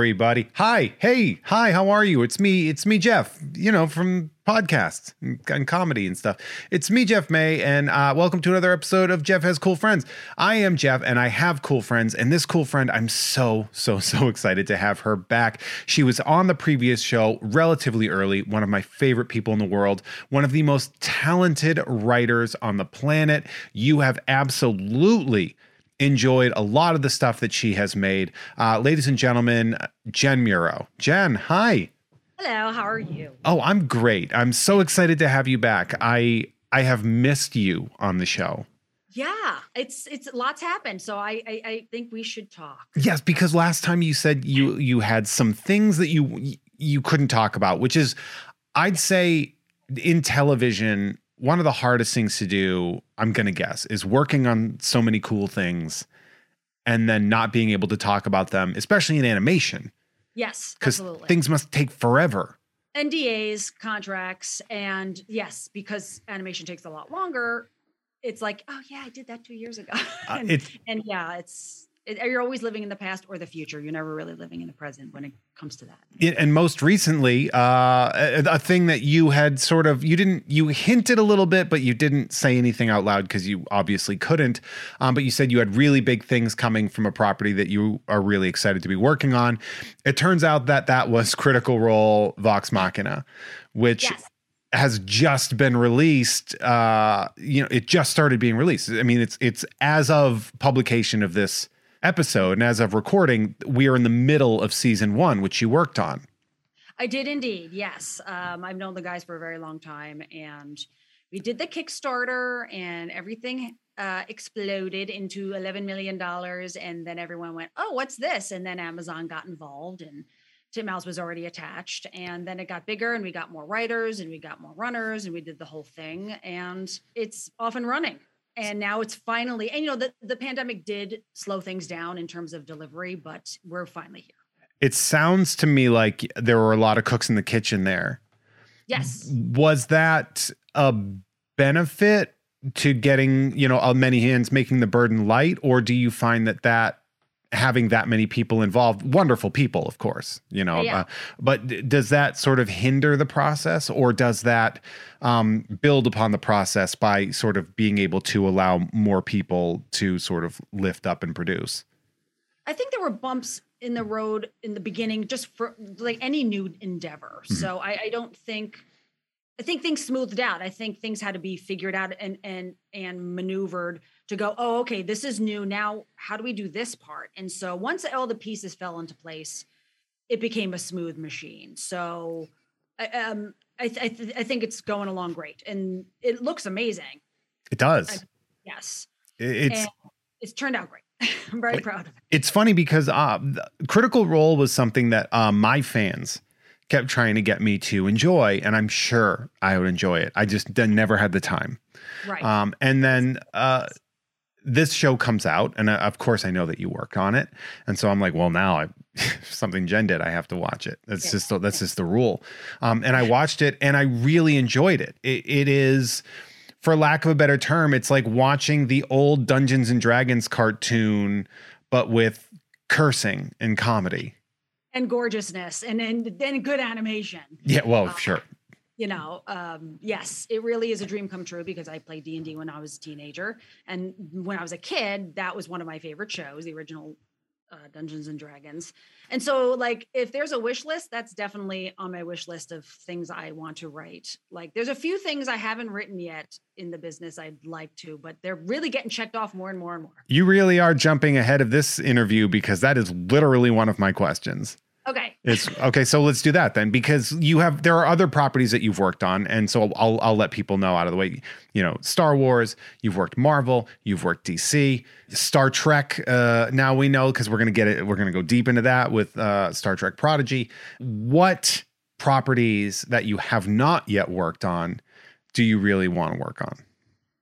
everybody. Hi, hey, hi, how are you? It's me, it's me, Jeff, you know, from podcasts and, and comedy and stuff. It's me, Jeff May, and uh, welcome to another episode of Jeff Has Cool Friends. I am Jeff, and I have cool friends, and this cool friend, I'm so, so, so excited to have her back. She was on the previous show relatively early, one of my favorite people in the world, one of the most talented writers on the planet. You have absolutely enjoyed a lot of the stuff that she has made. Uh, ladies and gentlemen, Jen Muro. Jen, hi. Hello, how are you? Oh, I'm great. I'm so excited to have you back. I I have missed you on the show. Yeah, it's it's lots happened, so I, I I think we should talk. Yes, because last time you said you you had some things that you you couldn't talk about, which is I'd say in television one of the hardest things to do, I'm going to guess, is working on so many cool things and then not being able to talk about them, especially in animation. Yes, because things must take forever. NDAs, contracts, and yes, because animation takes a lot longer. It's like, oh yeah, I did that two years ago, uh, and, uh, and yeah, it's you're always living in the past or the future. You're never really living in the present when it comes to that. It, and most recently, uh, a, a, thing that you had sort of you didn't you hinted a little bit, but you didn't say anything out loud because you obviously couldn't. Um, but you said you had really big things coming from a property that you are really excited to be working on. It turns out that that was Critical Role Vox Machina, which. Yes has just been released uh you know it just started being released i mean it's it's as of publication of this episode. And as of recording, we are in the middle of season one, which you worked on. I did indeed. Yes. Um, I've known the guys for a very long time. And we did the Kickstarter, and everything uh, exploded into $11 million. And then everyone went, oh, what's this? And then Amazon got involved, and Tim Titmouse was already attached. And then it got bigger, and we got more writers, and we got more runners, and we did the whole thing. And it's off and running and now it's finally and you know the, the pandemic did slow things down in terms of delivery but we're finally here. It sounds to me like there were a lot of cooks in the kitchen there. Yes. Was that a benefit to getting you know uh, many hands making the burden light or do you find that that having that many people involved wonderful people of course you know yeah. uh, but does that sort of hinder the process or does that um, build upon the process by sort of being able to allow more people to sort of lift up and produce i think there were bumps in the road in the beginning just for like any new endeavor mm-hmm. so I, I don't think I think things smoothed out. I think things had to be figured out and and and maneuvered to go, oh, okay, this is new. Now, how do we do this part? And so once all the pieces fell into place, it became a smooth machine. So um, I, th- I, th- I, think it's going along great and it looks amazing. It does. I, yes. It's, and it's turned out great. I'm very proud of it. It's funny because uh, Critical Role was something that uh, my fans kept trying to get me to enjoy, and I'm sure I would enjoy it. I just never had the time. Right. Um, and then uh, this show comes out, and uh, of course I know that you worked on it, and so I'm like, well, now I something Jen did, I have to watch it. That's yeah. just that's just the rule. Um, and I watched it, and I really enjoyed it. it. It is, for lack of a better term, it's like watching the old Dungeons and Dragons cartoon, but with cursing and comedy and gorgeousness and and then good animation. Yeah, well, uh, sure you know um, yes it really is a dream come true because i played d&d when i was a teenager. And when i was a kid that was one of my favorite shows the original uh, dungeons and dragons. And so like if there's a wish list that's definitely on my wish list of things i want to write. Like there's a few things i haven't written yet in the business i'd like to but they're really getting checked off more and more and more. You really are jumping ahead of this interview because that is literally one of my questions Okay. It's okay. So let's do that then, because you have there are other properties that you've worked on, and so I'll I'll let people know out of the way. You know, Star Wars. You've worked Marvel. You've worked DC, Star Trek. Uh, now we know because we're gonna get it. We're gonna go deep into that with uh, Star Trek Prodigy. What properties that you have not yet worked on do you really want to work on?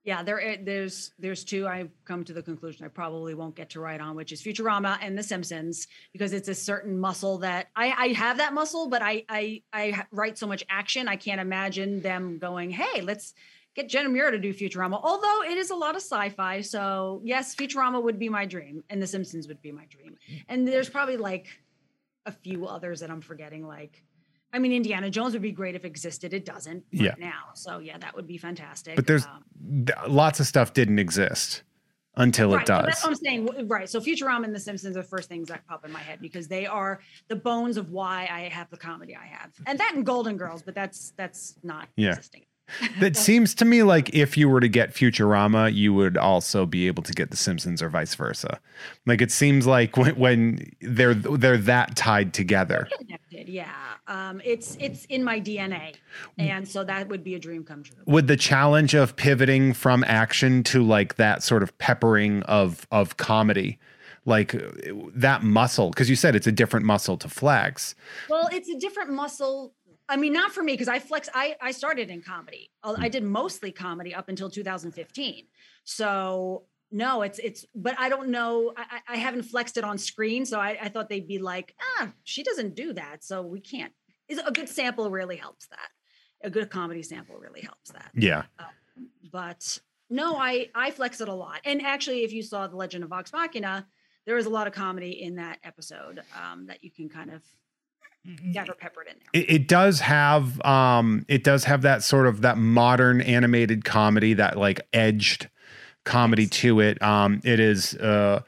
Yeah, there eh, there's there's two I've come to the conclusion I probably won't get to write on, which is Futurama and The Simpsons, because it's a certain muscle that I, I have that muscle, but I, I I write so much action, I can't imagine them going, hey, let's get Jenna Muro to do Futurama. Although it is a lot of sci-fi, so yes, Futurama would be my dream, and The Simpsons would be my dream. And there's probably like a few others that I'm forgetting. Like, I mean, Indiana Jones would be great if it existed. It doesn't right Yeah. now. So yeah, that would be fantastic. But there's Um, th- lots of stuff didn't exist until right, it so does. That's what I'm saying. Right. So Futurama and The Simpsons are the first things that pop in my head because they are the bones of why I have the comedy I have, and that and Golden Girls. But that's that's not Yeah. existing. That seems to me like if you were to get Futurama, you would also be able to get The Simpsons or vice versa. Like it seems like when, when they're they're that tied together. Connected. Yeah. Um, it's it's in my DNA, and so that would be a dream come true. Would the challenge of pivoting from action to like that sort of peppering of of comedy, like that muscle, because you said it's a different muscle to flex. Well, it's a different muscle. I mean, not for me because I flex. I I started in comedy. Uh, I did mostly comedy up until 2015. So no, it's it's. But I don't know. I I haven't flexed it on screen, so I, I thought they'd be like, ah, she doesn't do that, so we can't. Is a good sample really helps that. A good comedy sample really helps that. Yeah. But no, I I flex it a lot. And actually, if you saw the Legend of Vox Machina, there is a lot of comedy in that episode um, that you can kind of get her peppered in there. it, it does have um it does have that sort of that modern animated comedy that like edged comedy Yes. to it um it is uh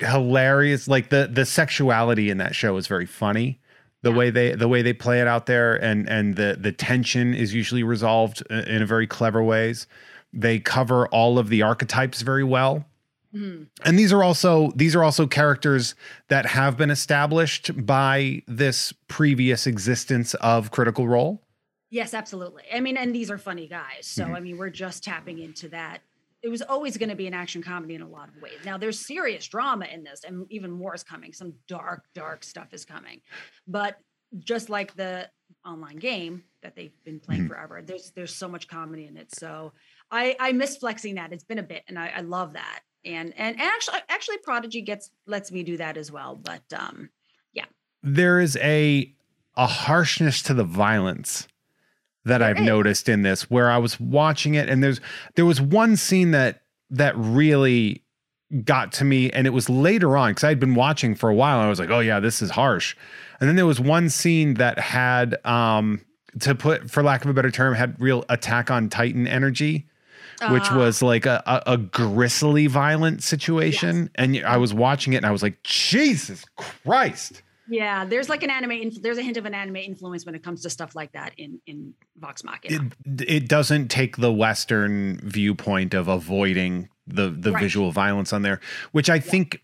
hilarious like the the sexuality in that show is very funny the Yeah. way they the way they play it out there and and the the tension is usually resolved in a very clever ways they cover all of the archetypes very well Mhm. and these are also these are also characters that have been established by this previous existence of critical role Yes, absolutely. I mean, and these are funny guys. So, Mhm. I mean, we're just tapping into that. It was always going to be an action comedy in a lot of ways. Now, there's serious drama in this, and even more is coming. Some dark, dark stuff is coming. But just like the online game that they've been playing Mhm. forever, there's there's so much comedy in it. So, I I miss flexing that. It's been a bit, and I, I love that. And and and actually, actually, Prodigy gets lets me do that as well. But um, yeah, there is a a harshness to the violence that There I've is. noticed in this where I was watching it and there's there was one scene that that really got to me and it was later on because I'd been watching for a while and I was like, oh yeah, this is harsh. And then there was one scene that had um to put for lack of a better term, had real attack on Titan energy which uh, was like a, a, a gristly violent situation. And I was watching it and I was like, Jesus Christ. Yeah, there's like an anime. Inf- there's a hint of an anime influence when it comes to stuff like that in in Vox Machina. It, it doesn't take the Western viewpoint of avoiding the, the Right. visual violence on there, which I think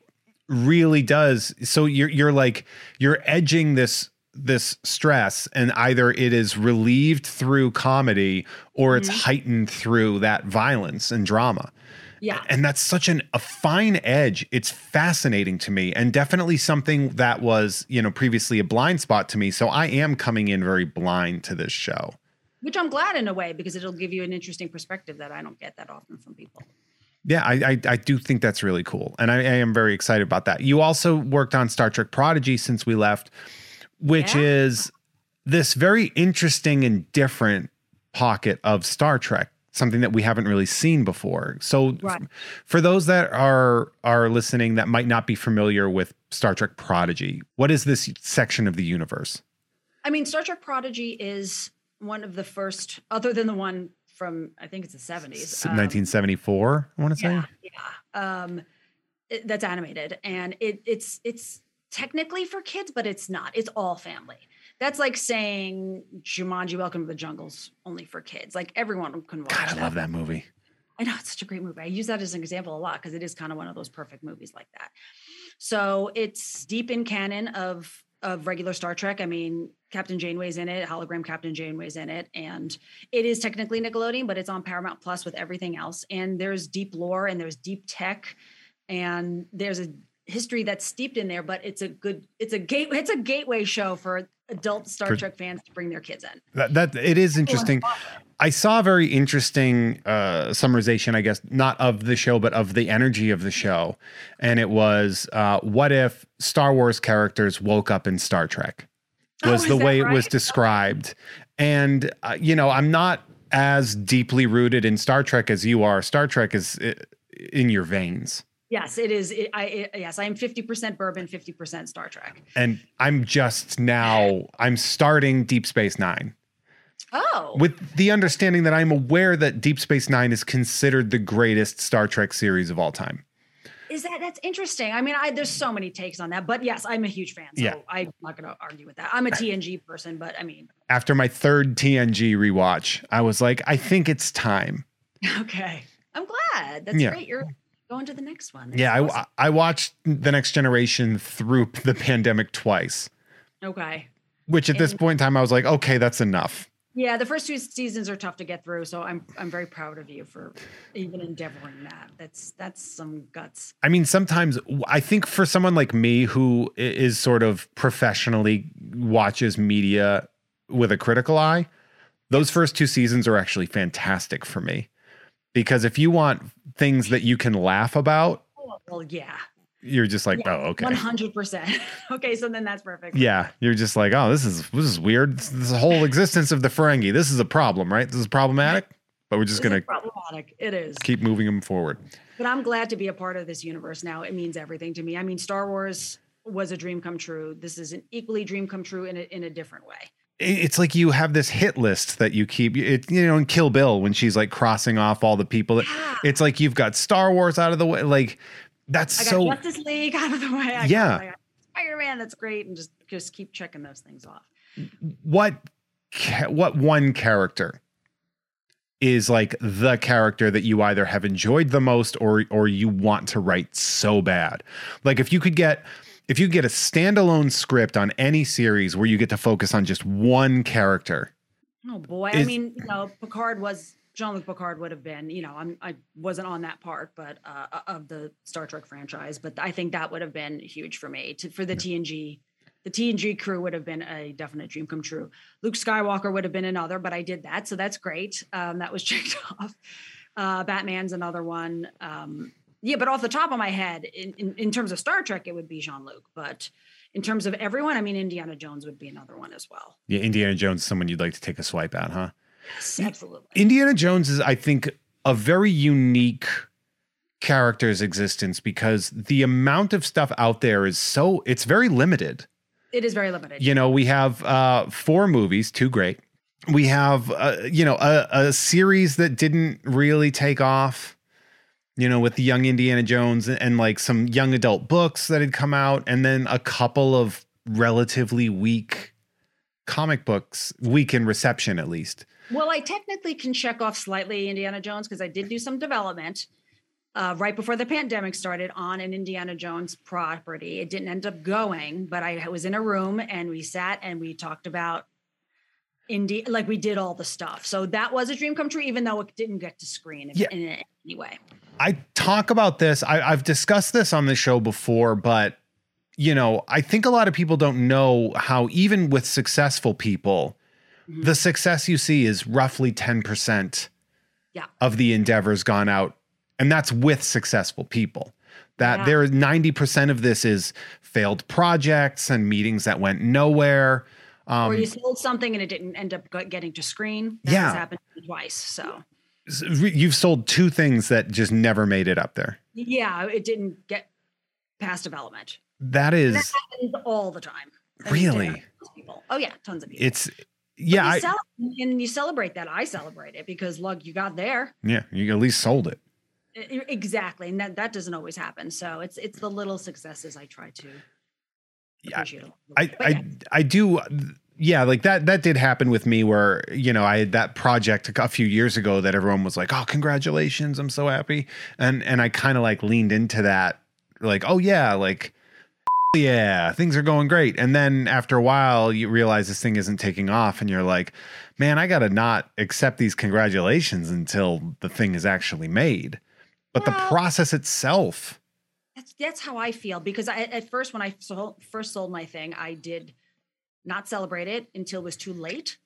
really does. So you're, you're like, you're edging this this stress and either it is relieved through comedy or it's Mhm. heightened through that violence and drama. yeah, and that's such an a fine edge it's fascinating to me and definitely something that was you know previously a blind spot to me so i am coming in very blind to this show which I'm glad in a way because it'll give you an interesting perspective that I don't get that often from people. yeah i i, I do think that's really cool and I, I am very excited about that you also worked on star trek prodigy since we left which Yeah. is this very interesting and different pocket of star trek something that we haven't really seen before so Right. for those that are are listening that might not be familiar with Star Trek Prodigy, what is this section of the universe? I mean, Star Trek Prodigy is one of the first, other than the one from I think it's the 70s. S- um, 1974, I want to say. Yeah, yeah. Um, it- that's animated, and it, it's it's technically for kids, but it's not. It's all family. That's like saying Jumanji: Welcome to the Jungle's only for kids. Like everyone can watch. God, I that. love that movie. I know it's such a great movie. I use that as an example a lot because it is kind of one of those perfect movies like that. So it's deep in canon of of regular Star Trek. I mean, Captain Janeway's in it, hologram Captain Janeway's in it, and it is technically Nickelodeon, but it's on Paramount Plus with everything else. And there's deep lore and there's deep tech, and there's a history that's steeped in there. But it's a good, it's a gate, it's a gateway show for adult Star For- Trek fans to bring their kids in. That, that it is interesting. I saw a very interesting uh, summarization, I guess, not of the show, but of the energy of the show. And it was, uh, what if Star Wars characters woke up in Star Trek? Oh, Was is the way it was described. And, uh, you know, I'm not as deeply rooted in Star Trek as you are. Star Trek is uh, in your veins. Yes, it is. It, I it, yes, I am fifty percent bourbon, fifty percent Star Trek. And I'm just now I'm starting Deep Space Nine. Oh, with the understanding that I'm aware that Deep Space Nine is considered the greatest Star Trek series of all time. Is that that's interesting? I mean, I there's so many takes on that, but yes, I'm a huge fan. So Yeah. I'm not going to argue with that. I'm a TNG person, but I mean, After my third TNG rewatch, I was like, I think it's time. okay, I'm glad. That's Yeah. great. You're going to the next one. Yeah, I, I watched The Next Generation through the pandemic twice, okay. which at this point in time, I was like, okay, that's enough. Yeah, the first two seasons are tough to get through, so I'm I'm very proud of you for even endeavoring that. That's that's some guts. I mean, sometimes I think for someone like me who is sort of professionally watches media with a critical eye, those first two seasons are actually fantastic for me. Because if you want things that you can laugh about, Oh, well, yeah, you're just like, Yeah, oh, okay. one hundred percent. Okay, so then that's perfect. Yeah, you're just like, oh, this is this is weird. This, this whole existence of the Ferengi. This is a problem, right? This is problematic, but we're just This gonna problematic. It is. keep moving them forward. But I'm glad to be a part of this universe now. It means everything to me. I mean, Star Wars was a dream come true. This is an equally dream come true in a, in a different way. It- It's like you have this hit list that you keep. It you know in Kill Bill when she's like crossing off all the people. That, Yeah. it's like you've got Star Wars out of the way. Like that's I got so. Justice League out of the way. I Yeah. got, Spider Man. That's great, and just just keep checking those things off. What what one character is like the character that you either have enjoyed the most or or you want to write so bad. Like if you could get if you get a standalone script on any series where you get to focus on just one character. Oh boy, I mean, you know, Picard was Jean-Luc Picard would have been, you know, I'm I wasn't on that part, but uh, of the Star Trek franchise, but I think that would have been huge for me to for the TNG. The TNG crew would have been a definite dream come true. Luke Skywalker would have been another, but I did that, so that's great. Um, that was checked off. Uh, Batman's another one. Um, yeah, but off the top of my head, in, in, in terms of Star Trek, it would be Jean Luc. But in terms of everyone, I mean, Indiana Jones would be another one as well. Yeah, Indiana Jones someone you'd like to take a swipe at, huh? Yes, absolutely. Indiana Jones is, I think, a very unique character's existence because the amount of stuff out there is so it's very limited. It is very limited. You know, we have uh four movies, two great. We have uh, you know, a, a series that didn't really take off. You know, with the young Indiana Jones and, and like some young adult books that had come out, and then a couple of relatively weak comic books, weak in reception at least. Well, I technically can check off slightly Indiana Jones because I did do some development uh, right before the pandemic started on an Indiana Jones property. It didn't end up going, but I was in a room and we sat and we talked about Indy, like we did all the stuff. So that was a dream come true, even though it didn't get to screen in, Yeah. in any way. I talk about this. I, I've discussed this on the show before, but you know, I think a lot of people don't know how even with successful people, Mhm. the success you see is roughly 10% Yeah. of the endeavors gone out. And that's with successful people. That Yeah. there is 90% of this is failed projects and meetings that went nowhere. Um, or you sold something and it didn't end up getting to screen. That Yeah. has happened twice. So you've sold two things that just never made it up there. yeah, it didn't get past development. That that is happens all the time. To really, people. Oh yeah, tons of people. it's, yeah, I, and you celebrate that. I celebrate it because look, you got there yeah, you at least sold it. Exactly, and that that doesn't always happen. So it's it's the little successes I try to Yeah, appreciate. I. I, yeah. I do. Yeah, like that. That did happen with me, where you know I had that project a few years ago that everyone was like, "Oh, congratulations! I'm so happy," and and I kind of like leaned into that, like, "Oh yeah, like." Yeah, things are going great. And then after a while, you realize this thing isn't taking off, and you're like, man, I got to not accept these congratulations until the thing is actually made. But the process itself, That's that's how I feel because I at first when I sold, first sold my thing, I did not celebrate it until it was too late,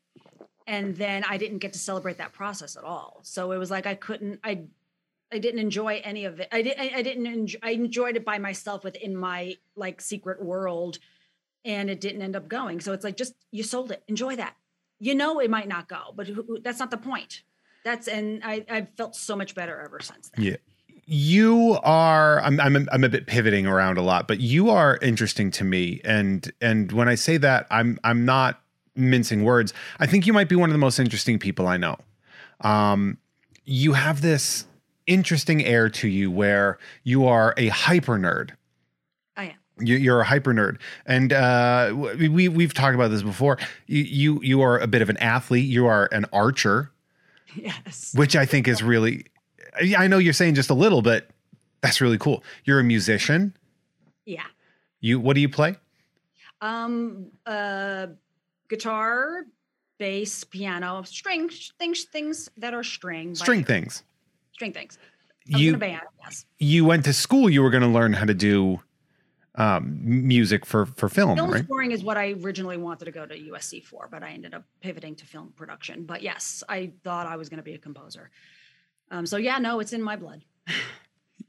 and then I didn't get to celebrate that process at all. So it was like I couldn't I I didn't enjoy any of it. I didn't I, didn't enjoy, I enjoyed it by myself within my like secret world, and it didn't end up going. So it's like just you sold it, enjoy that. You know it might not go, but who, who- that's not the point. That's and I I've felt so much better ever since then. yeah. You are I'm, I'm I'm a bit pivoting around a lot, but you are interesting to me and and when I say that I'm I'm not mincing words. I think you might be one of the most interesting people I know. Um you have this interesting air to you where you are a hyper nerd. I am. You, you're a hyper nerd, and uh, we we've talked about this before. You, you you are a bit of an athlete. You are an archer, Yes. which I think is really. I know you're saying just a little, but that's really cool. You're a musician. Yeah. You what do you play? Um. Uh. Guitar, bass, piano, string things. Things that are string. String things. String things. I You a band. Yes. you went to school. You were going to learn how to do um, music for for film, Film right? scoring is what I originally wanted to go to USC for, but I ended up pivoting to film production. But yes, I thought I was going to be a composer. Um, so yeah, no, it's in my blood.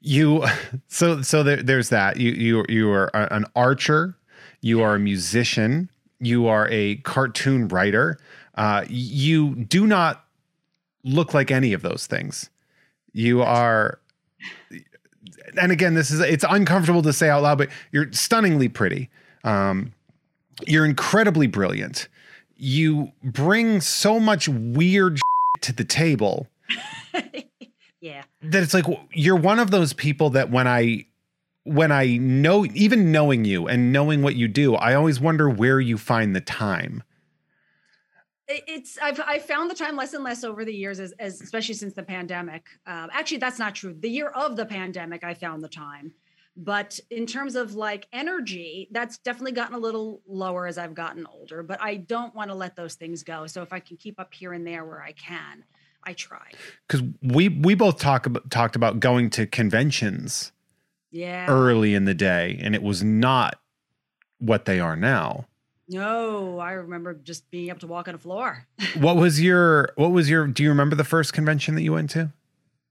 You so so there, there's that. You you you are an archer. You are a musician. You are a cartoon writer. Uh, you do not look like any of those things. You are, and again, this is it's uncomfortable to say out loud, but you're stunningly pretty. Um, you're incredibly brilliant. You bring so much weird to the table yeah. that it's like you're one of those people that when I when I know even knowing you and knowing what you do, I always wonder where you find the time. It's I've I found the time less and less over the years, as, as especially since the pandemic. Um, actually, that's not true. The year of the pandemic, I found the time, but in terms of like energy, that's definitely gotten a little lower as I've gotten older. But I don't want to let those things go. So if I can keep up here and there where I can, I try. Because we we both talk about, talked about going to conventions Yeah. early in the day, and it was not what they are now. No, I remember just being able to walk on a floor. What was your what was your do you remember the first convention that you went to?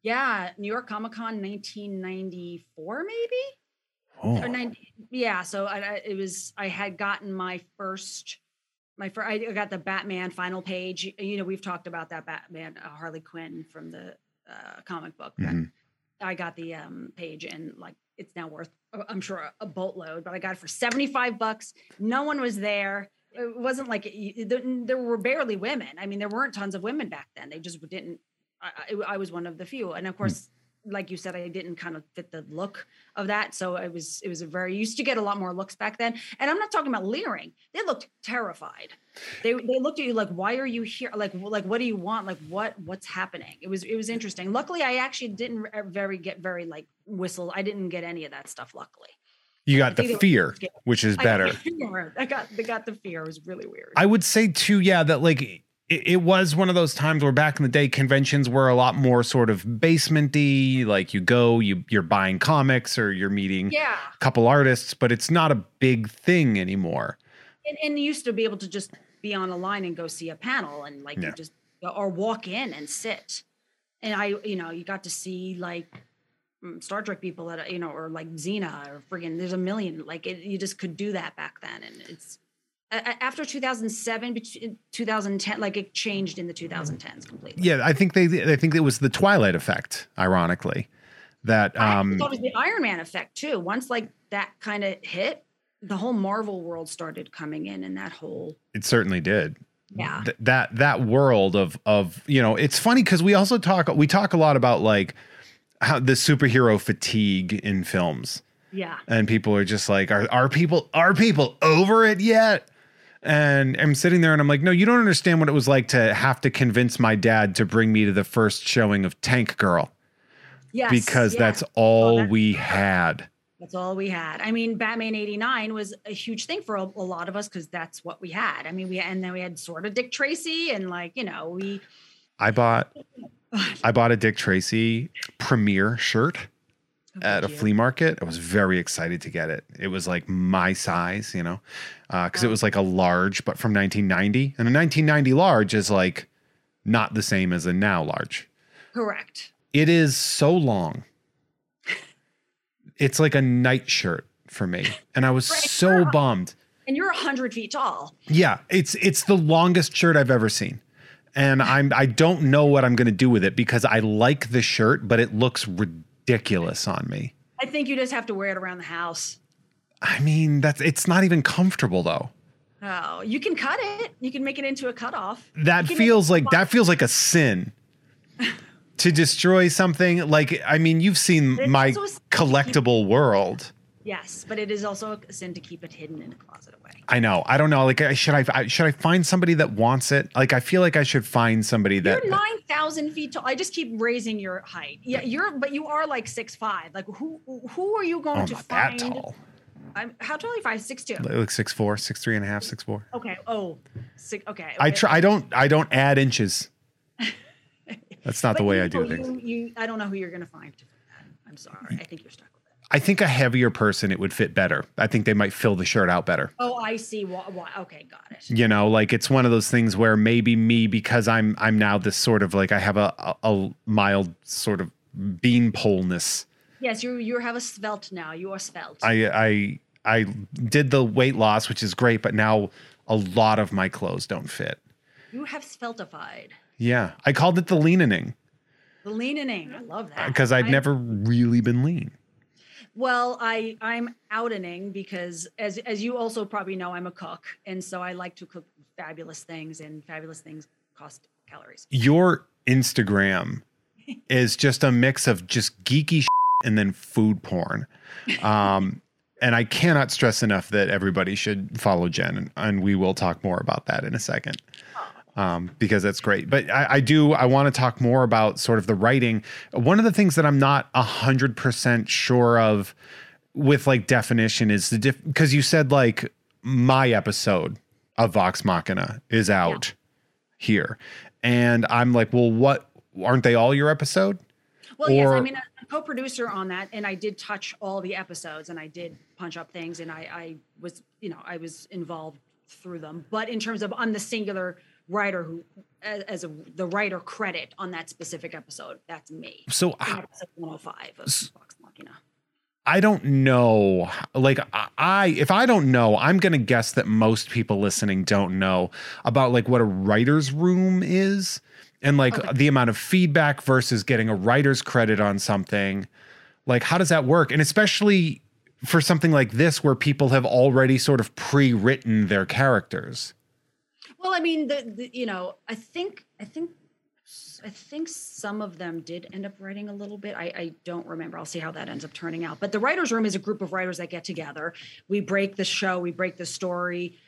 yeah, New York Comic Con, 1994, maybe. Oh, 90, yeah so I, I it was i had gotten my first my first i got the batman final page. You know we've talked about that batman uh, harley quinn from the uh, comic book that Mhm. i got the um page and like it's now worth uh, i'm sure a, a boatload but i got it for 75 bucks. No one was there. It wasn't like it, there, there were barely women. I mean there weren't tons of women back then. They just didn't i, I, I was one of the few. And of course like you said, I didn't kind of fit the look of that. So it was it was a very used to get a lot more looks back then. And I'm not talking about leering. They looked terrified. They they looked at you like, why are you here? Like like what do you want? Like what what's happening? It was it was interesting. Luckily, I actually didn't very get very like whistle. I didn't get any of that stuff. Luckily, you got the fear, which is I got better. the fear. I got they got the fear. It was really weird. I would say too, yeah, that like it, it was one of those times where back in the day conventions were a lot more sort of basementy. Like you go, you you're buying comics or you're meeting yeah. a couple artists, but it's not a big thing anymore. and, and you used to be able to just be on a line and go see a panel and like Yeah. you just or walk in and sit and i you know you got to see like mm, star trek people that you know or like xena or friggin there's a million like it, you just could do that back then and it's after 2007 2010 like it changed in the 2010s completely Yeah, I think they I think it was the Twilight effect, ironically. That I um thought it was the Iron Man effect too. Once like that kind of hit, the whole Marvel world started coming in, and that whole it certainly did. yeah, Th- that that world of of you know it's funny because we also talk we talk a lot about like how the superhero fatigue in films yeah. and people are just like are are people are people over it yet and i'm sitting there and i'm like no you don't understand what it was like to have to convince my dad to bring me to the first showing of tank girl Yes, because yes. that's all that- we had That's all we had. I mean, Batman '89 was a huge thing for a, a lot of us because that's what we had. I mean, we and then we had sort of Dick Tracy and like you know we. i bought i bought a dick tracy premiere shirt at a you? flea market. I was very excited to get it. It was like my size, you know, uh, because it was like a large, but from 1990. And a 1990 large is like not the same as a now large. Correct. It is so long. It's like a nightshirt for me, and I was Right. so bummed. And you're hundred feet tall. Yeah, it's it's the longest shirt I've ever seen. And I'm I don't know what I'm going to do with it because I like the shirt, but it looks ridiculous on me. I think you just have to wear it around the house. I mean, that's it's not even comfortable though. Oh, you can cut it. You can make it into a cutoff. That feels like that feels like a sin. to destroy something like I mean, you've seen my also a sin to keep- collectible world. Yes, but it is also a sin to keep it hidden in a closet. I know. I don't know. Like, I- should I, I should I find somebody that wants it? Like, I feel like I should find somebody that. You're nine thousand feet tall. I just keep raising your height. Yeah, you're, but you are like six five. Like who who are you going oh, to not that tall. I'm how tall are you? Five six two. Like six four, six three and a half, six four. Okay. Oh, six. Okay. I try. I don't. I don't add inches. That's not the way you I do things. You, you, I don't know who you're going to find. to fit that. I'm sorry. I think you're stuck. I think a heavier person it would fit better. I think they might fill the shirt out better. Oh, I see. Why, why, okay, got it. You know, like it's one of those things where maybe me because I'm I'm now this sort of like I have a a, a mild sort of bean poleness. Yes, you you have a svelte now. You are svelte. I I I did the weight loss, which is great, but now a lot of my clothes don't fit. you have sveltified. Yeah, I called it the leaning The leaning. I love that. Uh, because I'd I- never really been lean. Well, I I'm outening because as as you also probably know, I'm a cook, and so I like to cook fabulous things, and fabulous things cost calories. Your Instagram is just a mix of just geeky shit and then food porn. Um, and I cannot stress enough that everybody should follow Jen, and, and we will talk more about that in a second. Um, because that's great. But I, I do, I want to talk more about sort of the writing. One of the things that I'm not a hundred percent sure of with like definition is the diff because you said like my episode of Vox Machina is out here. And I'm like, well, what aren't they all your episode? Well, yes, I mean, I'm a co-producer on that, and I did touch all the episodes, and I did punch up things, and I, I was, you know, I was involved through them. But in terms of I'm the singular writer who, as, as a the writer credit on that specific episode, that's me. So I, ah, episode 105 of Vox Machina. I don't know. Like I- if I don't know, I'm gonna guess that most people listening don't know about like what a writer's room is and like Okay. the amount of feedback versus getting a writer's credit on something. Like, how does that work? And especially for something like this, where people have already sort of pre-written their characters. Well, I mean, the, the you know, I think I think I think some of them did end up writing a little bit. I, I don't remember. I'll see how that ends up turning out. But the writers' room is a group of writers that get together. We break the show. We break the story.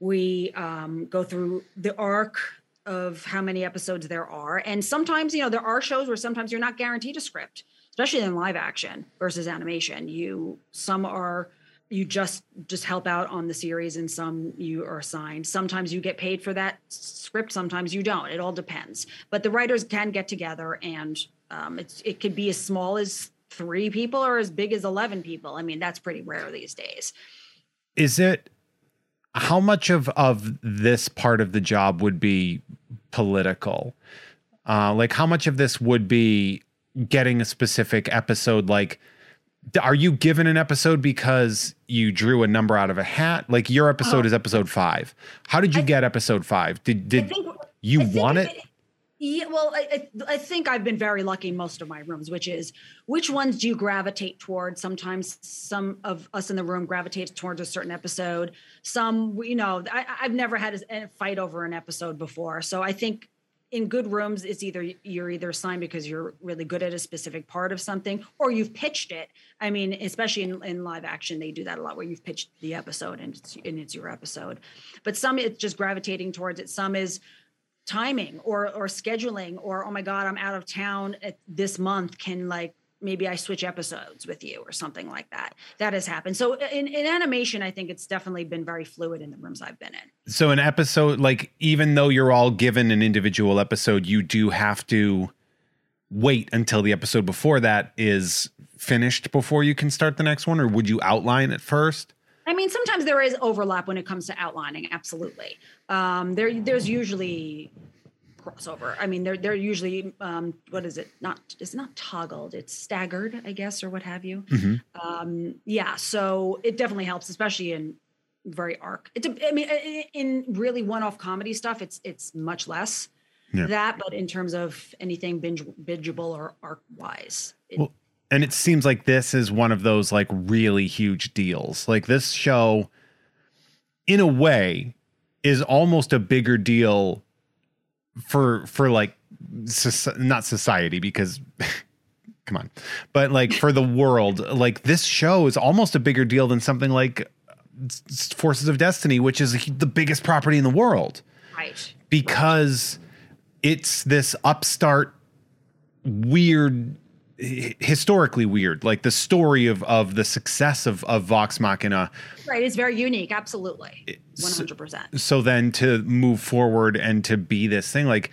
We um, go through the arc of how many episodes there are. And sometimes, you know, there are shows where sometimes you're not guaranteed a script, especially in live action versus animation. You some are you just just help out on the series and some you are assigned. Sometimes you get paid for that script sometimes you don't. It all depends. But the writers can get together and um, it could be as small as three people or as big as 11 people. I mean that's pretty rare these days. Is it how much of of this part of the job would be political? Uh like how much of this would be getting a specific episode like are you given an episode because you drew a number out of a hat like your episode Oh. is episode 5 how did you I- get episode 5 did did think you want if it Yeah, well, I, I think I've been very lucky in most of my rooms, which is which ones do you gravitate towards? Sometimes some of us in the room gravitates towards a certain episode. Some, you know, I, I've never had a fight over an episode before, so I think in good rooms, it's either you're either assigned because you're really good at a specific part of something, or you've pitched it. I mean, especially in, in live action, they do that a lot, where you've pitched the episode and it's and it's your episode. But some it's just gravitating towards it. Some is timing or or scheduling or oh my god i'm out of town this month can like maybe i switch episodes with you or something like that. That has happened. So in, in animation i think it's definitely been very fluid in the rooms i've been in. So an episode like even though you're all given an individual episode you do have to wait until the episode before that is finished before you can start the next one or would you outline it first? I mean sometimes there is overlap when it comes to outlining absolutely. Um there there's usually crossover i mean they're they're usually um what is it not it's not toggled it's staggered i guess or what have you Mhm. um yeah so it definitely helps especially in very arc it's a, i mean in really one-off comedy stuff it's it's much less Yeah. that but in terms of anything binge bingeable or arc wise it, Well, and it seems like this is one of those like really huge deals. Like this show, in a way, is almost a bigger deal for for like soci- not society because come on but like for the world like this show is almost a bigger deal than something like forces of destiny which is the biggest property in the world Right. because it's this upstart weird historically weird like the story of of the success of of vox machina Right. It's very unique. Absolutely. Hundred percent. so then to move forward and to be this thing like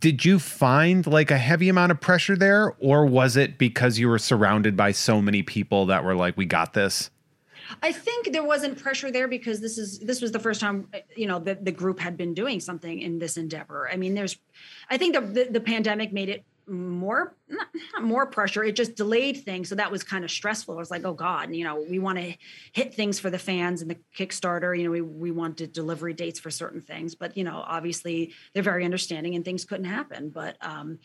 did you find like a heavy amount of pressure there or was it because you were surrounded by so many people that were like we got this I think there wasn't pressure there because this is this was the first time you know the, the group had been doing something in this endeavor. I mean, there's, I think the the, the pandemic made it more more pressure. It just delayed things, so that was kind of stressful. It was like, oh God, you know, we want to hit things for the fans and the Kickstarter. You know, we we wanted delivery dates for certain things, but you know, obviously they're very understanding and things couldn't happen. But um,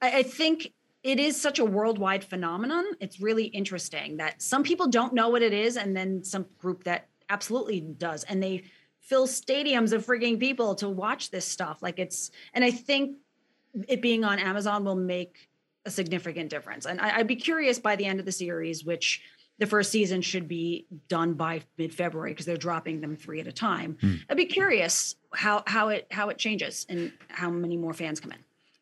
I, I think it is such a worldwide phenomenon. It's really interesting that some people don't know what it is, and then some group that absolutely does, and they fill stadiums of frigging people to watch this stuff. Like it's, and I think it being on Amazon will make a significant difference. And I, I'd be curious by the end of the series, which the first season should be done by mid-February because they're dropping them three at a time. Hmm. I'd be curious how how it how it changes and how many more fans come in.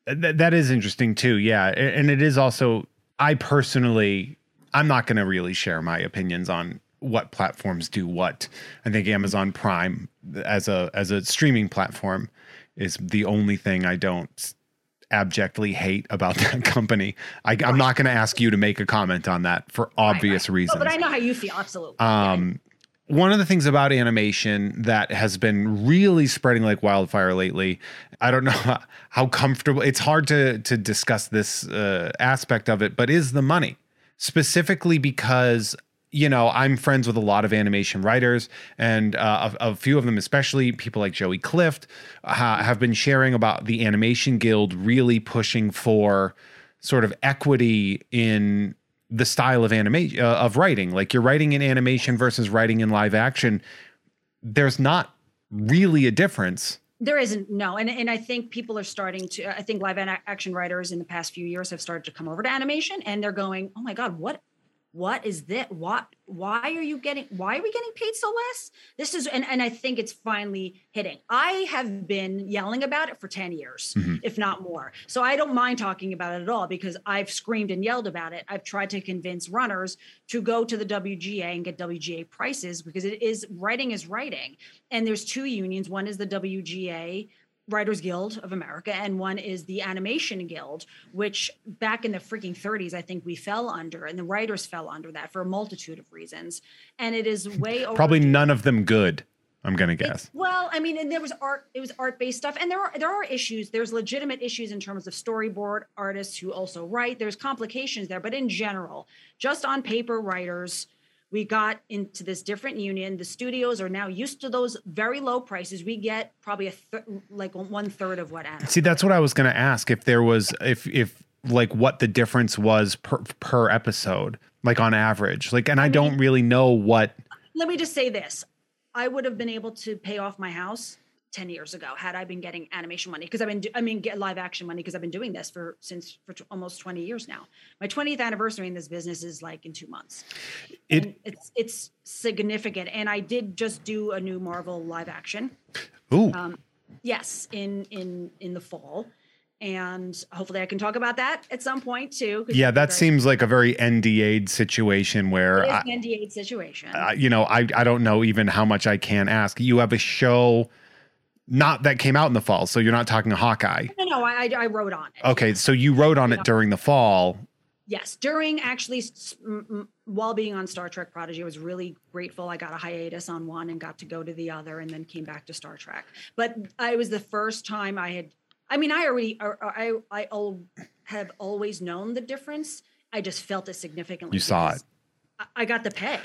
Th- that is interesting too yeah and it is also i personally i'm not going to really share my opinions on what platforms do what i think amazon prime as a as a streaming platform is the only thing i don't abjectly hate about that company I, i'm not going to ask you to make a comment on that for obvious Right, right. reasons Oh, but I know how you feel. Absolutely. um, one of the things about animation that has been really spreading like wildfire lately, I don't know how, how comfortable. It's hard to to discuss this uh, aspect of it, but is the money specifically because you know I'm friends with a lot of animation writers, and uh, a, a few of them, especially people like Joey Clift, uh, have been sharing about the Animation Guild really pushing for sort of equity in the style of animation uh, of writing. Like you're writing in animation versus writing in live action. There's not really a difference. There isn't no, and and I think people are starting to. I think live action writers in the past few years have started to come over to animation, and they're going, "Oh my god, what, what is this? What? Why are you getting? Why are we getting paid so less? This is." And and I think it's finally hitting. I have been yelling about it for ten years, mm-hmm. if not more. So I don't mind talking about it at all because I've screamed and yelled about it. I've tried to convince runners to go to the WGA and get WGA prices because it is writing is writing. And there's two unions. One is the WGA Writers Guild of America, and one is the Animation Guild, which back in the freaking 30s, I think we fell under, and the writers fell under that for a multitude of reasons. And it is way over. probably none of them good i'm gonna guess Well, I mean, and there was art. It was art-based stuff, and there are there are issues. There's legitimate issues in terms of storyboard artists who also write. There's complications there, but in general, just on paper, writers. We got into this different union. The studios are now used to those very low prices. We get probably a th- like one third of what see that's what i was gonna ask if there was if if like what the difference was per per episode like on average like and i don't really know what Let me just say this: I would have been able to pay off my house 10 years ago had I been getting animation money because I've been do- I mean get live action money because I've been doing this for since for t- almost 20 years now. My 20th anniversary in this business is like in 2 months. It- And it's it's significant and I did just do a new Marvel live action. ooh Um, yes, in in in the fall. And hopefully I can talk about that at some point too. yeah that very- seems like a very nda situation where I, NDA situation. uh, you know, I I don't know even how much I can ask. You have a show, not that came out in the fall, so you're not talking a Hawkeye. no, no, I, I wrote on it. Okay, so you wrote on it during the fall. Yes, during actually s- m- m- while being on Star Trek Prodigy, I was really grateful. I got a hiatus on one and got to go to the other, and then came back to Star Trek. But I was the first time I had. I mean, I already, uh, uh, I, I, I have always known the difference. I just felt it significantly. You saw it. I- I got the pay,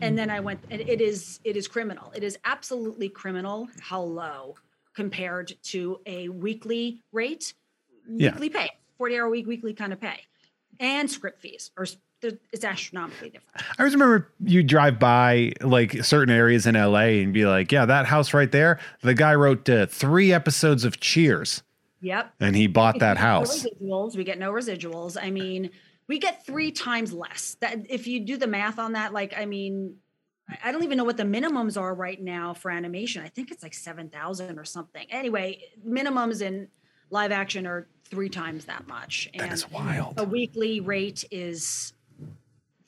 and then I went. And it is, it is criminal. It is absolutely criminal how low compared to a weekly rate, Yeah. weekly pay, forty hour week, weekly kind of pay and script fees or it's astronomically different. I always remember you drive by like certain areas in LA and be like, yeah, that house right there, the guy wrote uh, three episodes of Cheers. Yep. And he bought that house. No residuals. We get no residuals. I mean, we get three times less. That if you do the math on that, like I mean, I don't even know what the minimums are right now for animation. I think it's like seven thousand or something. Anyway, minimums in live action are three times that much. And that is wild. A weekly rate is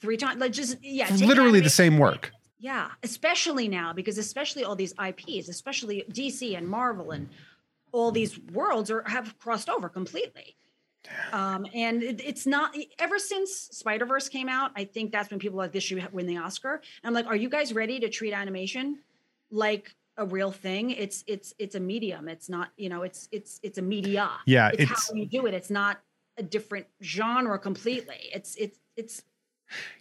three times. Like just yeah, literally the same work. Yeah, especially now because especially all these IPs, especially DC and Marvel and all these worlds are have crossed over completely. Um, and it, it's not ever since Spider Verse came out. I think that's when people like this should win the Oscar. And I'm like, are you guys ready to treat animation like a real thing? It's it's it's a medium. It's not you know it's it's it's a media. Yeah, it's, it's how you do it. It's not a different genre completely. It's it's it's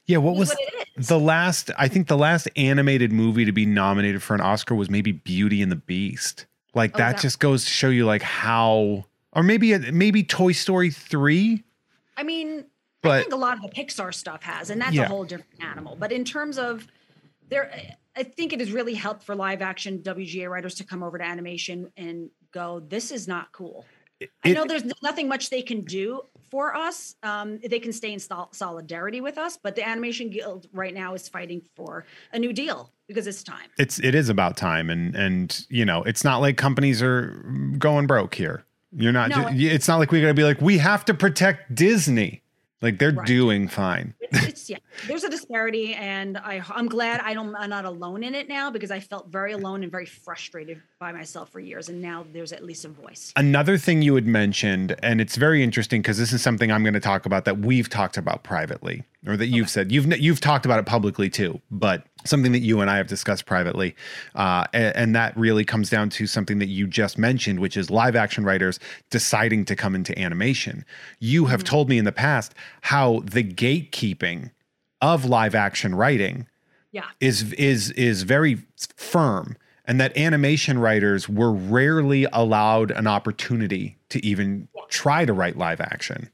yeah, what was what the last? I think the last animated movie to be nominated for an Oscar was maybe Beauty and the Beast. Like oh, that, that just goes to show you like how, or maybe maybe Toy Story three. I mean, but, I think a lot of the Pixar stuff has, and that's yeah. a whole different animal. But in terms of there, I think it has really helped for live action WGA writers to come over to animation and go, "This is not cool." It, I know there's nothing much they can do for us. Um, they can stay in sol- solidarity with us, but the Animation Guild right now is fighting for a new deal because it's time. It's it is about time, and and you know it's not like companies are going broke here. You're not. No, it's not like we got to be like we have to protect Disney. Like they're right. doing fine. It's, it's, yeah, there's a disparity, and I I'm glad I don't I'm not alone in it now because I felt very alone and very frustrated by myself for years, and now there's at least a voice. Another thing you had mentioned, and it's very interesting because this is something I'm going to talk about that we've talked about privately, or that you've said you've you've talked about it publicly too, but something that you and I have discussed privately, uh, and, and, that really comes down to something that you just mentioned, which is live action writers deciding to come into animation. You have mm-hmm. told me in the past how the gatekeeping of live action writing yeah. is is is very firm and that animation writers were rarely allowed an opportunity to even yeah. try to write live action.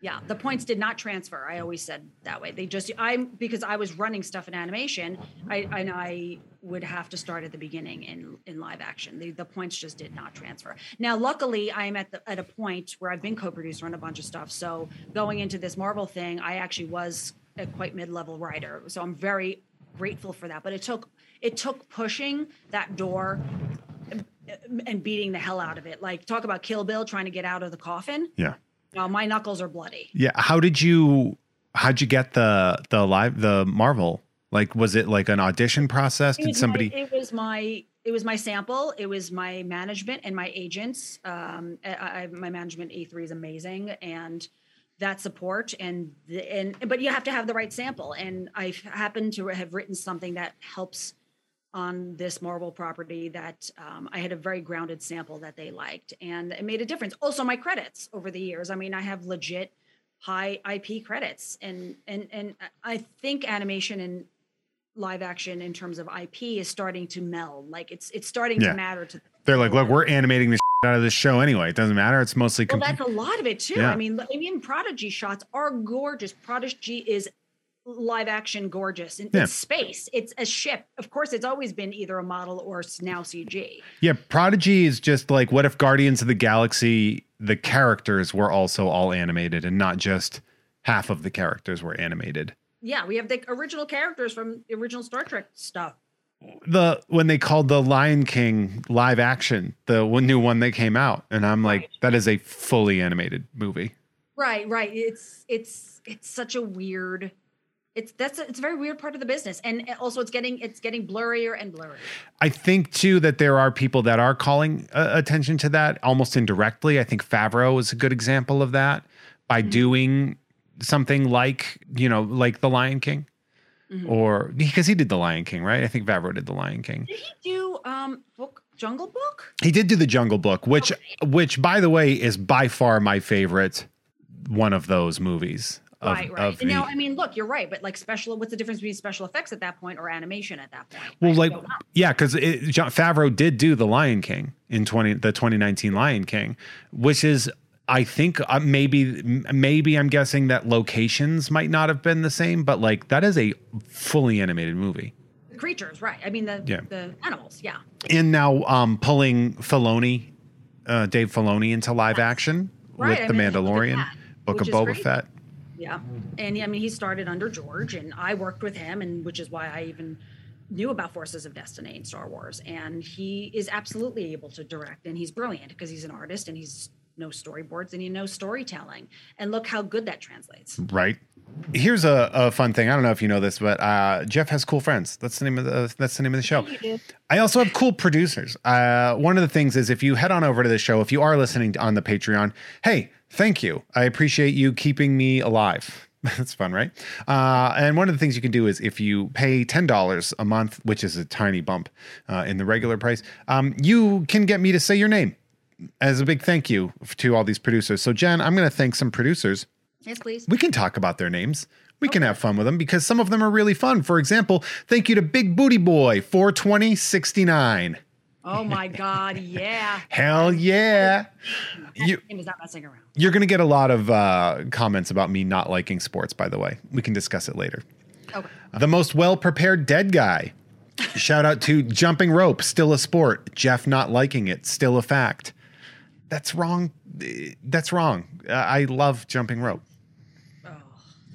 Yeah, the points did not transfer. I always said that way. They just I'm because I was running stuff in animation, I and I would have to start at the beginning in in live action. The, the points just did not transfer. Now, luckily, I'm at the at a point where I've been co-producer on a bunch of stuff. So going into this Marvel thing, I actually was a quite mid-level writer. So I'm very grateful for that. But it took it took pushing that door and beating the hell out of it. Like talk about Kill Bill trying to get out of the coffin. Yeah uh, my knuckles are bloody. Yeah. How did you? How'd you get the the live the Marvel? Like, was it like an audition process? Did somebody? My, it was my it was my sample. It was my management and my agents. Um, I, I, my management A three is amazing, and that support and the, and but you have to have the right sample. And I happen to have written something that helps on this Marvel property that um, I had a very grounded sample that they liked, and it made a difference. Also, my credits over the years. I mean, I have legit high IP credits, and and and I think animation and live action in terms of IP is starting to meld. Like it's it's starting yeah. to matter to. them. They're like, look, we're animating this out of this show anyway. It doesn't matter. It's mostly. Well, that's a lot of it too. Yeah. I mean, I mean, Prodigy shots are gorgeous. Prodigy is live action gorgeous in, yeah. space. It's a ship. Of course, it's always been either a model or now CG. Yeah, Prodigy is just like what if Guardians of the Galaxy the characters were also all animated and not just half of the characters were animated. Yeah, we have the original characters from the original Star Trek stuff. The when they called the Lion King live action, the one new one that came out, and I'm like, right. that is a fully animated movie. Right, right. It's it's it's such a weird it's that's a, it's a very weird part of the business. And also it's getting it's getting blurrier and blurrier. I think too that there are people that are calling uh, attention to that almost indirectly. I think favreau is a good example of that by mm-hmm. doing something like you know like the lion king mm-hmm. or because he did the lion king right? I think favreau did the lion king. Did he do um book jungle book? He did do the jungle book which okay. which by the way is by far my favorite one of those movies of, right, right. now, I mean, look, you're right, but like special, what's the difference between special effects at that point or animation at that point? Well, like, yeah, because Jon Favreau did do the Lion King in twenty the 2019 Lion King, which is I think uh, maybe maybe I'm guessing that locations might not have been the same, but like that is a fully animated movie. The creatures, right? I mean the Yeah. the animals, yeah. And now um pulling Filoni, uh, Dave Filoni into live action Right, with I The mean, Mandalorian, that, Book of Boba great. Fett. Yeah. And yeah, I mean, he started under George, and I worked with him, and which is why I even knew about Forces of Destiny and Star Wars. And he is absolutely able to direct, and he's brilliant because he's an artist and he's knows storyboards and he knows storytelling. And look how good that translates. Right. Here's a, a fun thing. I don't know if you know this, but uh, Jeff has cool friends. That's the name of the that's the name of the show. I also have cool producers. Uh, one of the things is if you head on over to the show, if you are listening on the Patreon, hey, thank you. I appreciate you keeping me alive. That's fun, right? Uh, and one of the things you can do is if you pay ten dollars a month, which is a tiny bump uh, in the regular price, um, you can get me to say your name as a big thank you to all these producers. So, Jen, I'm going to thank some producers Yes, please. we can talk about their names. We can have fun with them because some of them are really fun. For example, thank you to Big Booty Boy 42069. Oh my God. Yeah. Hell yeah. You, is not messing around. You're going to get a lot of uh, comments about me not liking sports, by the way. We can discuss it later. Okay. The most well prepared dead guy. Shout out to jumping rope, still a sport. Jeff not liking it, still a fact. That's wrong. That's wrong. I love jumping rope.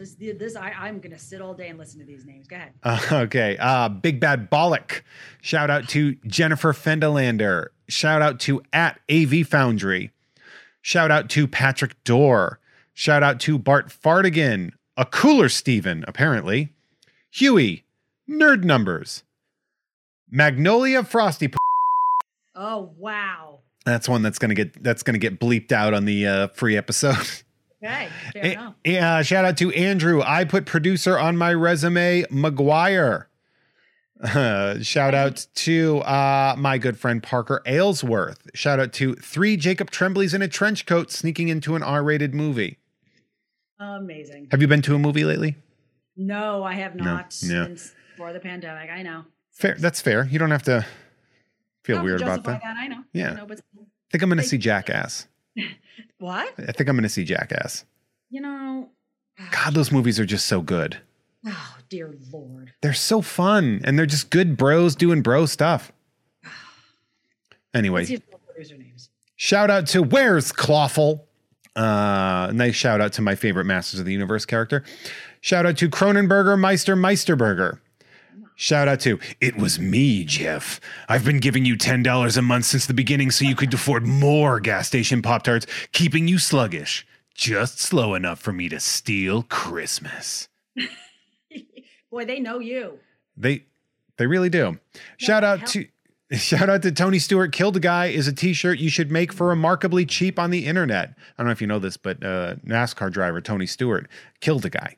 This, this, I, I'm going to sit all day and listen to these names. Go ahead. Uh, okay. Uh, Big Bad Bollock. Shout out to Jennifer Fendelander. Shout out to at AV Foundry. Shout out to Patrick Dorr. Shout out to Bart Fardigan. A cooler Steven, apparently. Huey. Nerd Numbers. Magnolia Frosty. P- Oh, wow. That's one that's gonna get that's gonna get bleeped out on the uh, free episode. Okay. Fair Eh, enough. Yeah, shout out to Andrew. I put producer on my resume, McGuire. Uh, shout out to uh, my good friend Parker Aylesworth. Shout out to three Jacob Trembleys in a trench coat sneaking into an R-rated movie. Amazing. Have you been to a movie lately? No, I have No, not yeah. since before the pandemic. I know. Fair. That's fair. You don't have to feel No, weird about justify that. I know. Yeah. I know, but I think I'm going to see. Jackass. what? I think I'm going to see Jackass. You know. God, those movies are just so good. Oh dear lord. They're so fun and they're just good bros doing bro stuff. Anyway, Let's see the producer names. Shout out to Where's Clawful. Uh, nice shout out to my favorite Masters of the Universe character. Shout out to Cronenberger Meister Meisterberger. Shout out to It Was Me, Jeff. I've been giving you $10 a month since the beginning so you could afford more gas station Pop Tarts, keeping you sluggish. Just slow enough for me to steal Christmas. Boy, they know you. They they really do. Shout out hell- to shout out to Tony Stewart. Killed a guy is a T-shirt you should make for remarkably cheap on the internet. I don't know if you know this, but uh, NASCAR driver Tony Stewart killed a guy.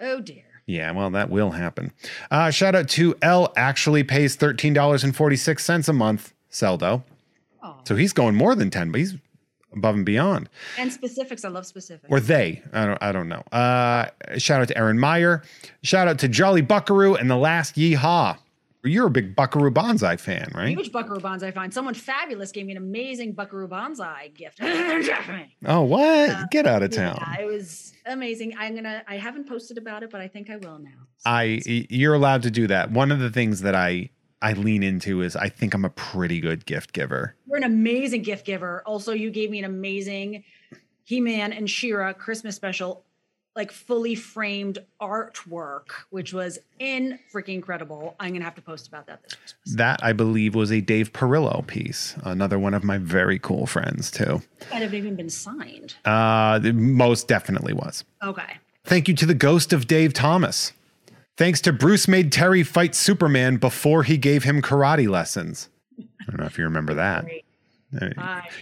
Oh dear. Yeah, well, that will happen. Uh, shout out to L. Actually pays thirteen dollars and forty six cents a month. Seldo. Oh. So he's going more than ten, but he's above and beyond. And specifics. I love specifics. Or they. I don't. I don't know. Uh, shout out to Aaron Meyer. Shout out to Jolly Buckaroo and the Last Yeehaw. You're a big Buckaroo Banzai fan, right? Huge Buckaroo Banzai fan. Someone fabulous gave me an amazing Buckaroo Banzai gift. Oh, what? Uh, Get out of town. Yeah, it was amazing. I'm gonna. I haven't posted about it, but I think I will now. So I you're allowed to do that. One of the things that I I lean into is I think I'm a pretty good gift giver. You're an amazing gift giver. Also, you gave me an amazing He-Man and She-Ra Christmas special, like fully framed artwork, which was in freaking incredible. I'm gonna have to post about that this Christmas. That I believe was a Dave Perillo piece. Another one of my very cool friends too. Might have even been signed. Uh, most definitely was. Okay. Thank you to the ghost of Dave Thomas. Thanks to Bruce made Terry fight Superman before he gave him karate lessons. I don't know if you remember that.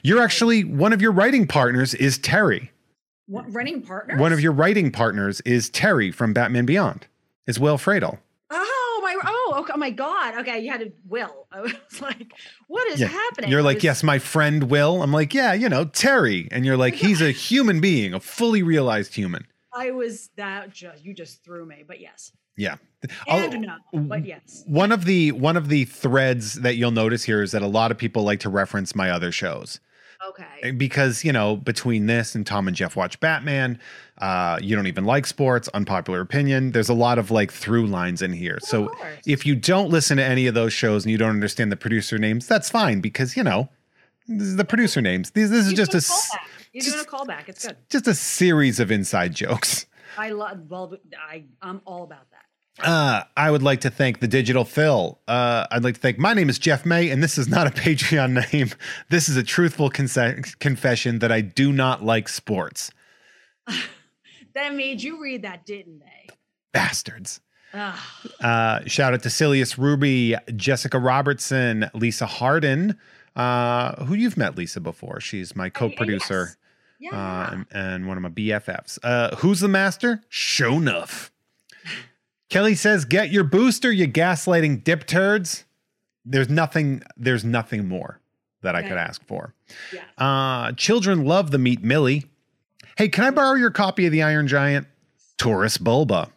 You're actually one of your writing partners is Terry. What mm-hmm. running partner? One of your writing partners is Terry from Batman Beyond. Is Will Friedle. Oh my! Oh, okay, oh my God! Okay, you had to will. I was like, "What is Yeah. happening?" You're like, was- yes, my friend Will. I'm like, yeah, you know, Terry. And you're like, he's a human being, a fully realized human. I was that. Just you just threw me, but yes, Yeah. and Oh, no, but yes. One of the one of the threads that you'll notice here is that a lot of people like to reference my other shows. Okay. because you know between this and Tom and Jeff watch Batman, uh, you don't even like sports. Unpopular opinion. There's a lot of like through lines in here. So course. if you don't listen to any of those shows and you don't understand the producer names, that's fine because you know this is the producer names. These this is just a. You're doing a callback. It's good. just a series of inside jokes. I love. Well, I I'm all about that. Uh, I would like to thank the digital Phil. Uh, I'd like to thank. My name is Jeff May, and this is not a Patreon name. This is a truthful confession that I do not like sports. That made you read that, didn't they? Bastards. Uh, shout out to Silius Ruby, Jessica Robertson, Lisa Harden, uh, who you've met Lisa before. She's my co-producer Yeah. uh, and, and one of my BFFs. Uh, who's the master? Show enough. Kelly says, "Get your booster, you gaslighting dip turds." There's nothing. There's nothing more that I could ask for. yeah. Uh, children love the meat Millie. Hey, can I borrow your copy of the Iron Giant? Taurus Bulba.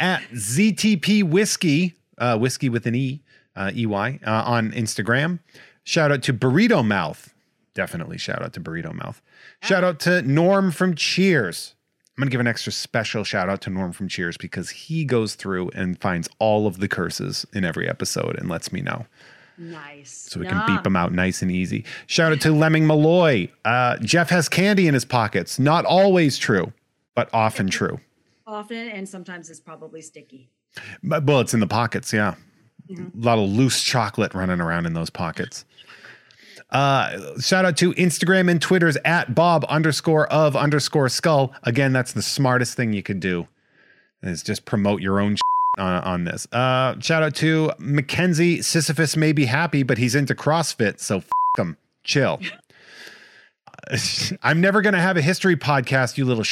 At ZTP Whiskey, uh, whiskey with an E, uh, EY, uh, on Instagram. Shout out to Burrito Mouth. Definitely shout out to Burrito Mouth. Shout out to Norm from Cheers. I'm going to give an extra special shout out to Norm from Cheers because he goes through and finds all of the curses in every episode and lets me know Nice. so we can beep them out nice and easy. Shout out to Lemming Malloy. Uh, Jeff has candy in his pockets. Not always true, but often true. Often, and sometimes it's probably sticky. But well, it's in the pockets. Yeah, a lot of loose chocolate running around in those pockets. Uh, shout out to Instagram and Twitter's at Bob underscore of underscore skull. Again, that's the smartest thing you could do is just promote your own on, on this. Uh, shout out to Mackenzie. Sisyphus may be happy, but he's into CrossFit, so f- him. Chill. I'm never gonna have a history podcast, you little.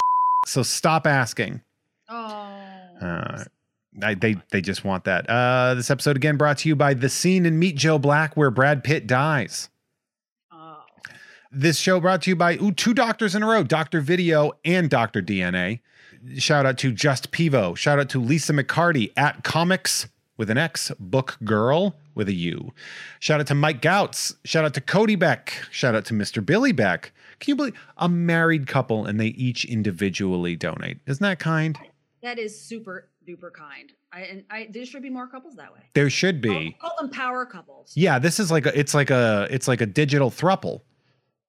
So stop asking. Oh. Uh, I, they they just want that. Uh, this episode again brought to you by the scene in Meet Joe Black where Brad Pitt dies. This show brought to you by ooh, two doctors in a row, Doctor Video and Doctor DNA. Shout out to Just Pivo. Shout out to Lisa McCarty at Comics with an X, Book Girl with a U. Shout out to Mike Gouts. Shout out to Cody Beck. Shout out to Mr. Billy Beck. Can you believe a married couple and they each individually donate? Isn't that kind? That is super duper kind. I and I there should be more couples that way. There should be. Call, call them power couples. Yeah, this is like a it's like a it's like a digital thruple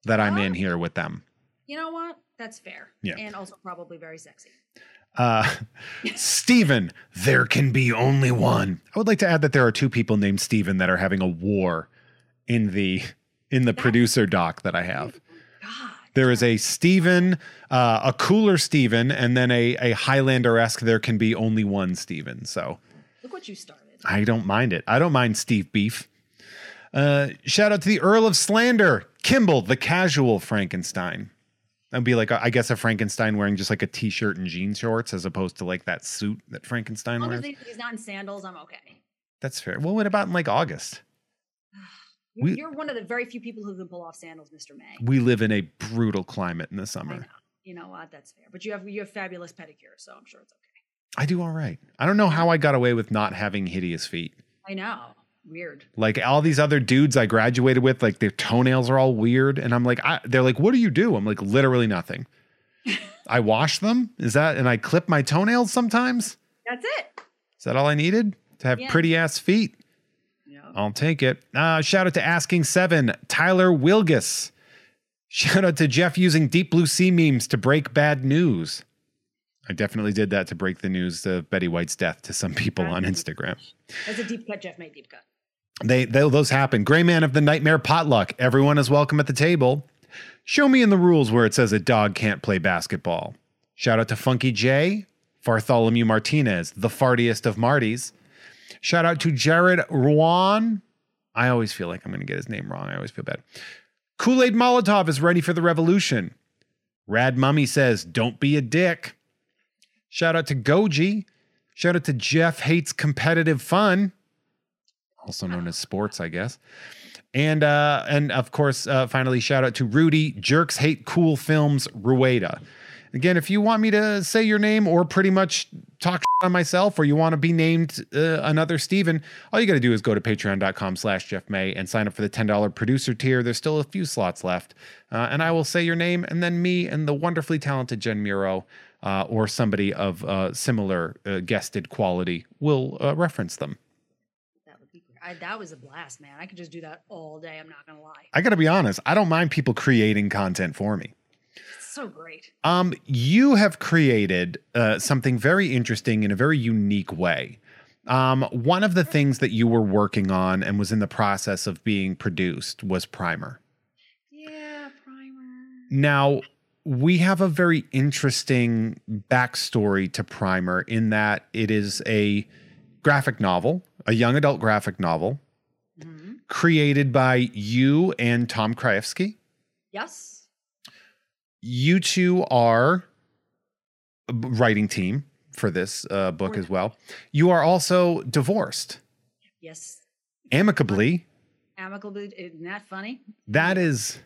that I'm in Oh. here with them. You know what? That's fair. Yeah. And also probably very sexy. Uh Stephen, there can be only one. I would like to add that there are two people named Stephen that are having a war in the in the producer doc that I have. God. There is a Stephen, uh, a cooler Stephen, and then a a Highlander-esque there can be only one Stephen. So Look what you started. I don't mind it. I don't mind Steve Beef. Uh, shout out to the Earl of Slander, Kimball, the casual Frankenstein. That'd be like, I guess, a Frankenstein wearing just like a t-shirt and jean shorts, as opposed to like that suit that Frankenstein long wears. he's not in sandals, I'm okay. That's fair. Well, what about in like August? You're, We- you're one of the very few people who can pull off sandals, Mr. May. We live in a brutal climate in the summer. know. You know what? That's fair. But you have you have fabulous pedicure, so I'm sure it's okay. I do all right. I don't know how I got away with not having hideous feet. I know. Weird. Like all these other dudes I graduated with, like their toenails are all weird, and I'm like, I, they're like, "What do you do?" I'm like, literally nothing. I wash them. Is that? And I clip my toenails sometimes. That's it. Is that all I needed to have Yeah. pretty ass feet? Know. I'll take it. Uh, shout out to Asking Seven, Tyler Wilgus. Shout out to Jeff using Deep Blue Sea memes to break bad news. I definitely did that to break the news of Betty White's death to some people on Instagram. That's a deep cut, Jeff made deep cut. They, they those happen. Gray man of the nightmare potluck. Everyone is welcome at the table. Show me in the rules where it says a dog can't play basketball. Shout out to Funky J, Bartholomew Martinez, the fartiest of Martys. Shout out to Jared Ruan. I always feel like I'm going to get his name wrong. I always feel bad. Kool Aid Molotov is ready for the revolution. Rad Mummy says, "Don't be a dick." Shout out to Goji. Shout out to Jeff hates competitive fun also known as sports, I guess. And uh, and of course, uh, finally, shout out to Rudy Jerks Hate Cool Films Rueda. Again, if you want me to say your name or pretty much talk on myself or you want to be named uh, another Steven, all you got to do is go to patreon.com slash Jeff May and sign up for the $10 producer tier. There's still a few slots left. Uh, and I will say your name and then me and the wonderfully talented Jen Muro uh, or somebody of uh, similar uh, guested quality will uh, reference them. That would be great. I, that was a blast, man. I could just do that all day. I'm not going to lie. I got to be honest, I don't mind people creating content for me. It's so great. Um, you have created uh, something very interesting in a very unique way. Um, one of the things that you were working on and was in the process of being produced was Primer. Yeah, primer. Now, we have a very interesting backstory to Primer in that it is a graphic novel, a young adult graphic novel Mhm. created by you and Tom Krajewski. Yes. you two are writing team for this uh, book as well. You are also divorced Yes. amicably. Amicably. Isn't that funny? That is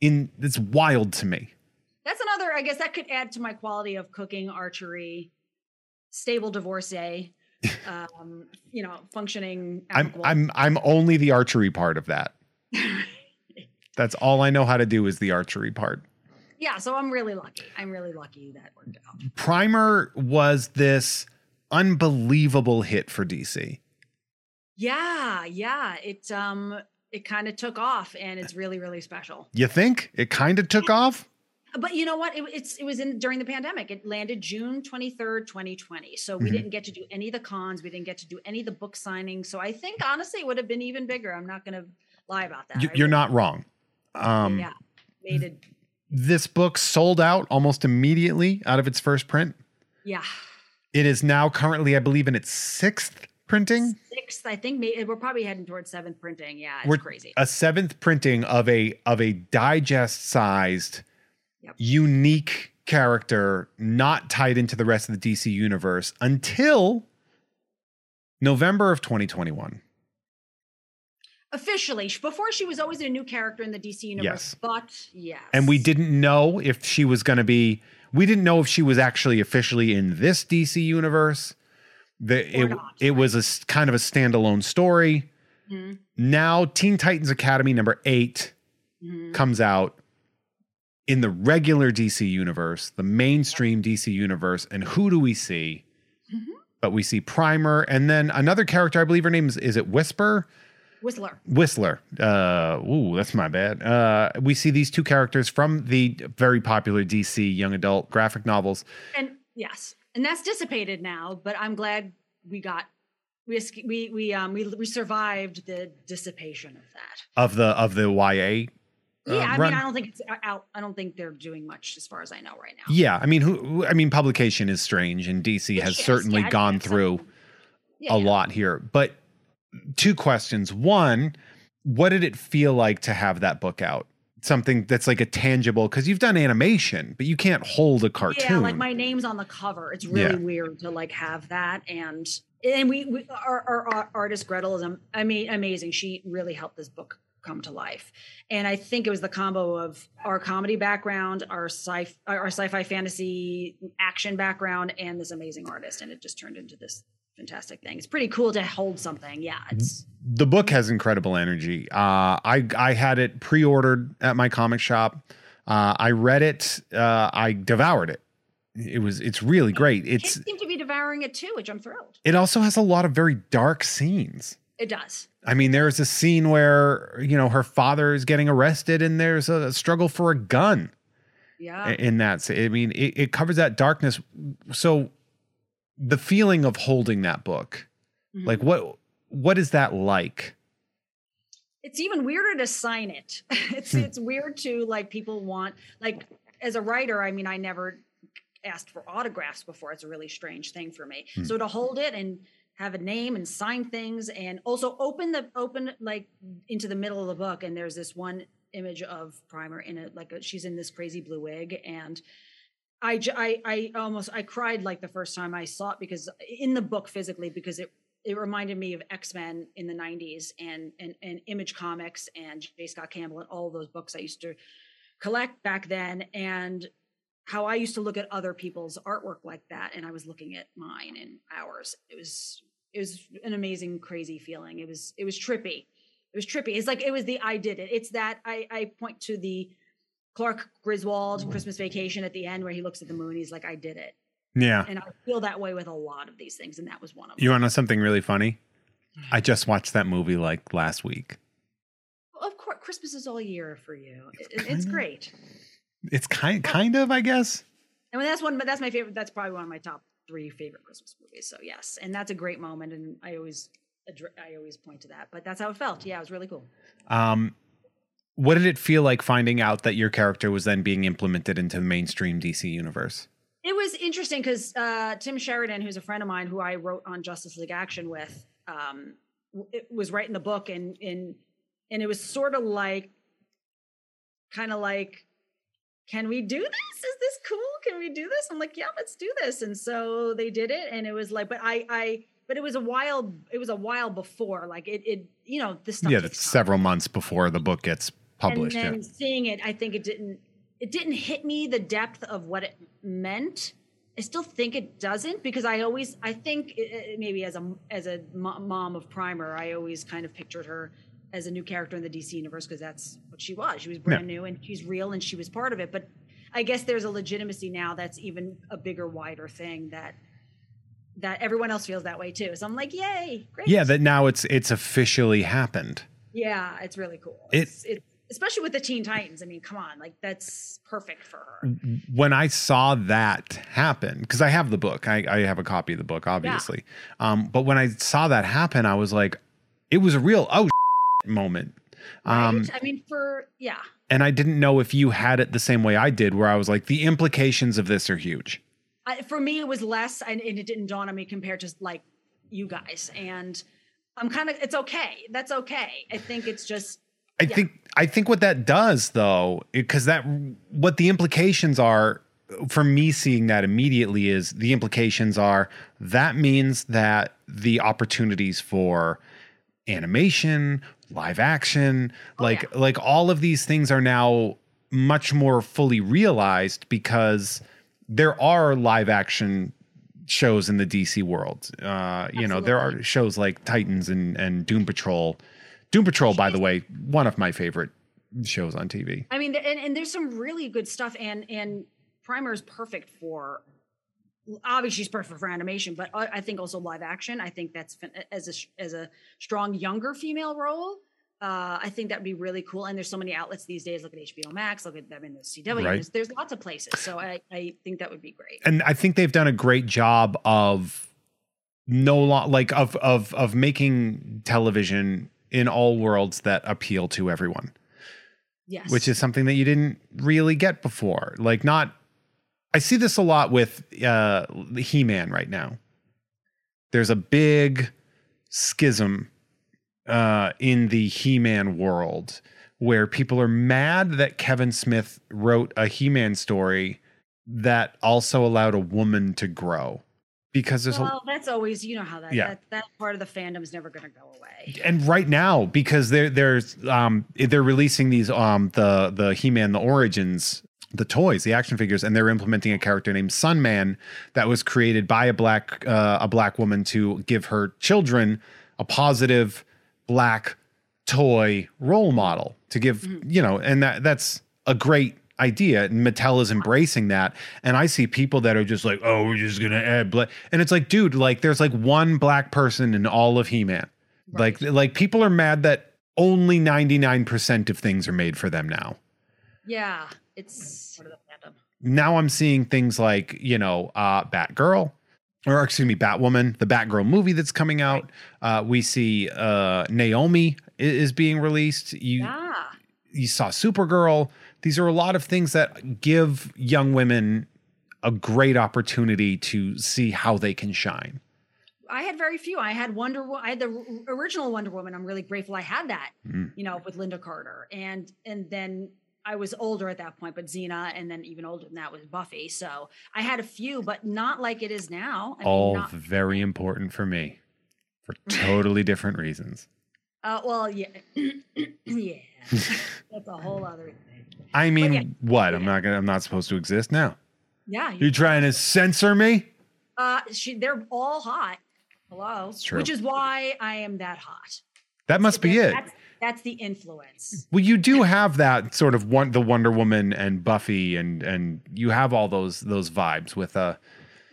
in it's wild to me. That's another, I guess that could add to my quality of cooking, archery, stable divorcee, um, you know, functioning. I'm. I'm I'm only the archery part of that. That's all I know how to do is the archery part. yeah, so I'm really lucky. I'm really lucky that worked out. Primer was this unbelievable hit for DC. Yeah, yeah. It um it kind of took off and it's really, really special. You think it kind of took off? But you know what? It, it's it was in during the pandemic. It landed June twenty third, twenty twenty. So we Mhm. didn't get to do any of the cons. We didn't get to do any of the book signings. So I think honestly, it would have been even bigger. I'm not going to lie about that. you, you're not wrong. Um, yeah, made it. This book sold out almost immediately out of its first print. Yeah, It is now currently, I believe, in its sixth printing. sixth. I think we're probably heading towards seventh printing. Yeah, it's We're- crazy. A seventh printing of a of a digest sized, Yep. unique character not tied into the rest of the DC universe until November of 2021. Officially, before she was always a new character in the DC universe. Yes. but yes, And we didn't know if she was going to be, we didn't know if she was actually officially in this DC universe. The, Or it, not, it was a kind of a standalone story. Mhm, Now, Teen Titans Academy number eight mhm. comes out in the regular DC universe, the mainstream DC universe. And who do we see? Mhm. But we see Primer and then another character, I believe her name is, is it Whisper? Whistler. Whistler. Uh, ooh, that's my bad. Uh, we see these two characters from the very popular DC young adult graphic novels. and yes and that's dissipated now but i'm glad we got we we we um we, we survived the dissipation of that Of the of the YA. Uh, yeah i run. mean i don't think it's out i don't think they're doing much as far as i know right now Yeah, I mean, who? I mean, publication is strange, and DC It has is, certainly yeah, gone through yeah, a yeah. lot here. But two questions. One, what did it feel like to have that book out? Something that's like a tangible because you've done animation, but you can't hold a cartoon. yeah like my name's on the cover it's really weird to like have that and and we, we our, our, our artist gretel is i mean amazing she really helped this book come to life and i think it was the combo of our comedy background our sci our sci-fi fantasy action background and this amazing artist and it just turned into this fantastic thing it's pretty cool to hold something yeah it's the book has incredible energy. Uh, I I had it pre-ordered at my comic shop. Uh, I read it. Uh, I devoured it. It was it's really great. It's kids seem to be devouring it too which i'm thrilled it also has a lot of very dark scenes. it does I mean, there's a scene where you know her father is getting arrested, and there's a struggle for a gun yeah in that. I mean, it, it covers that darkness. So, the feeling of holding that book, Mhm. like what what is that like? it's even weirder to sign it. it's Hmm. it's weird to like people want like as a writer, I mean, I never asked for autographs before. It's a really strange thing for me. Hmm. So to hold it and have a name and sign things and also open the open like into the middle of the book and there's this one image of primer in it like a, she's in this crazy blue wig and I I almost I cried like the first time I saw it because in the book physically because it it reminded me of X-Men in the 90s and and and Image Comics and J. Scott Campbell and all those books I used to collect back then and how I used to look at other people's artwork like that, and I was looking at mine and ours. It was it was an amazing, crazy feeling. It was it was trippy. It was trippy. It's like it was the I did it. It's that I I point to the Clark Griswold Christmas Vacation at the end where he looks at the moon. He's like, I did it. Yeah. And I feel that way with a lot of these things, and that was one of them. You want to know something really funny? Mm-hmm. I just watched that movie like last week. Well, of course, Christmas is all year for you. It- it- it's kinda- great. It's kind kind of, I guess. I mean, that's one. But that's my favorite. That's probably one of my top three favorite Christmas movies. So yes, and that's a great moment, and I always, I always point to that. But that's how it felt. Yeah, it was really cool. Um, what did it feel like finding out that your character was then being implemented into the mainstream DC universe? It was interesting because uh, Tim Sheridan, who's a friend of mine, who I wrote on Justice League Action with, um, it was writing the book, and and and it was sort of like, kind of like, can we do this? Is this cool? Can we do this? I'm like, yeah, let's do this. And so they did it, and it was like, but I, I, but it was a while. It was a while before, like it, it, you know, this stuff. yeah, that's several months before the book gets published. And yeah. seeing it, I think it didn't it didn't hit me the depth of what it meant. I still think it doesn't because I always I think it, it- maybe as a as a mom of Primer, I always kind of pictured her as a new character in the DC universe because that's what she was. She was brand new and she's real and she was part of it. But I guess there's a legitimacy now that's even a bigger, wider thing that that everyone else feels that way too. So I'm like, yay, great. Yeah, that now it's it's officially happened. Yeah, it's really cool. It- It's, it, especially with the Teen Titans. I mean, come on, like that's perfect for her. when I saw that happen, because I have the book, I, I have a copy of the book, obviously. Um, but when I saw that happen, I was like, it was a real oh moment. Um, Right? I mean, for yeah, and I didn't know if you had it the same way I did, where I was like, the implications of this are huge. I, for me it was less, and, and it didn't dawn on me compared to like you guys. And I'm kind of it's okay. That's okay. I think it's just I Yeah. think I think what that does though, because that what the implications are for me seeing that immediately is the implications are that means that the opportunities for animation, live action, Oh, like yeah. like all of these things are now much more fully realized because there are live action shows in the DC world. Uh, you know, there are shows like Titans and and Doom Patrol. Doom Patrol, by the way, one of my favorite shows on TV. I mean, and, and there's some really good stuff, and and Primer is perfect for. Obviously, she's perfect for animation, but I, I think also live action. I think that's as a as a strong younger female role. Uh, I think that would be really cool. And there's so many outlets these days. Look at HBO Max. Look at them in the CW. Right. There's, there's lots of places. So I, I think that would be great. and I think they've done a great job of no lo- like of of of making television in all worlds that appeal to everyone, Yes. which is something that you didn't really get before. Like not I see this a lot with uh He-Man right now. There's a big schism uh in the He-Man world where people are mad that Kevin Smith wrote a He-Man story that also allowed a woman to grow because there's well, that's always you know how that Yeah. that, that part of the fandom is never going to go away. and right now because there there's um they're releasing these um the the He-Man the Origins the toys the action figures and they're implementing a character named Sunman that was created by a black uh, a black woman to give her children a positive black toy role model to give you know and that that's a great idea and Mattel is embracing that. And I see people that are just like oh we're just gonna add black and it's like dude like there's like one black person in all of He-Man. Like like people are mad that only 99% of things are made for them now. Yeah, it's part of now I'm seeing things like, you know, uh, Batgirl, or excuse me, Batwoman, the Batgirl movie that's coming out. Uh, we see uh, Naomi i- is being released. You Yeah. you saw Supergirl. These are a lot of things that give young women a great opportunity to see how they can shine. I had very few. I had Wonder. I had the original Wonder Woman. I'm really grateful I had that. Mm. You know, with Lynda Carter, and and then I was older at that point, but Xena, and then even older than that was Buffy. So I had a few, but not like it is now. I mean, All not- very important for me for totally different reasons. uh, well, yeah, yeah, that's a whole other thing. I mean, yeah. what? I'm not gonna. I'm not supposed to exist now. Yeah. you're trying to censor me? Uh, she, they're all hot. Hello. true. Which is why I am that hot. That must be it. That's, that's the influence. Well, you do have that sort of one, the Wonder Woman and Buffy, and and you have all those those vibes with uh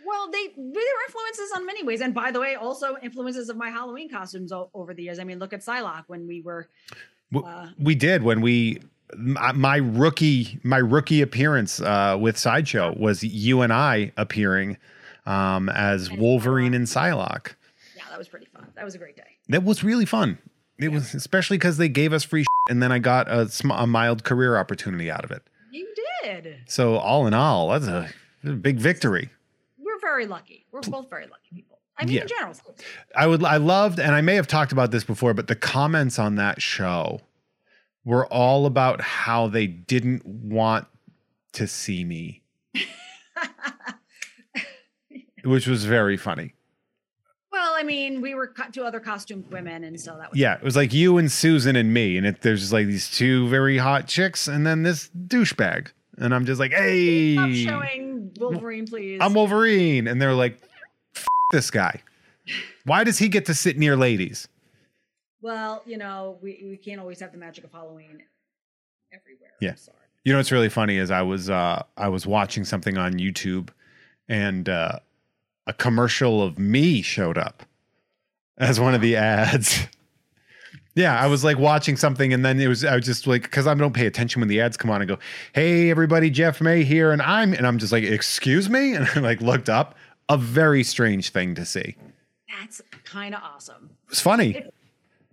Well, they they're influences on many ways, and by the way, also influences of my Halloween costumes o- over the years. I mean, look at Psylocke when we were. Uh, we did when we my, my rookie my rookie appearance uh, with sideshow was you and I appearing um, as Wolverine and Psylocke. Yeah, that was pretty fun. That was a great day. That was really fun. It was especially because they gave us free shit, and then I got a, sm- a mild career opportunity out of it. You did. So all in all, that's a, a big victory. We're very lucky. We're both very lucky people. I mean, Yeah. in general. I would I loved and I may have talked about this before, but the comments on that show were all about how they didn't want to see me, which was very funny. Well, I mean, we were two other costumed women, and so that was Yeah, it was like you and Susan and me, and it, there's just like these two very hot chicks, and then this douchebag, and I'm just like, hey, Stop showing Wolverine, please. I'm Wolverine, and they're like, F- this guy. Why does he get to sit near ladies? well, you know, we, we can't always have the magic of Halloween everywhere. Yeah. You know what's really funny is I was uh I was watching something on YouTube and uh a commercial of me showed up as one of the ads. Yeah, I was like watching something and then it was I was just like cuz I don't pay attention when the ads come on and go, "Hey everybody, Jeff May here." And I'm and I'm just like, "Excuse me?" And I like looked up. A very strange thing to see. That's kind of awesome. It's funny. It-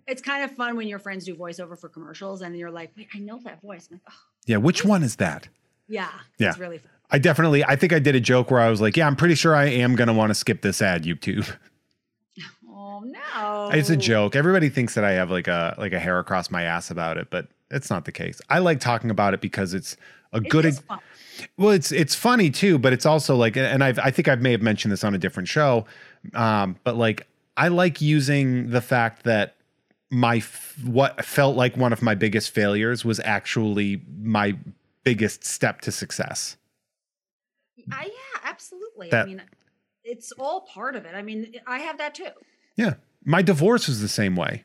It's kind of fun when your friends do voiceover for commercials, and you're like, "Wait, I know that voice." Like, oh, Yeah, which one is that? yeah, Yeah. it's really fun. I definitely I think I did a joke where I was like, "Yeah, I'm pretty sure I am going to want to skip this ad, YouTube." Oh no, It's a joke. Everybody thinks that I have like a like a hair across my ass about it, but it's not the case. I like talking about it because it's a It's good. well, it's it's funny too, but it's also like, and I've I think I may have mentioned this on a different show, um, but like I like using the fact that my f- what felt like one of my biggest failures was actually my biggest step to success. I, yeah, absolutely. That- I mean, it's all part of it. I mean, I have that too. Yeah, my divorce was the same way.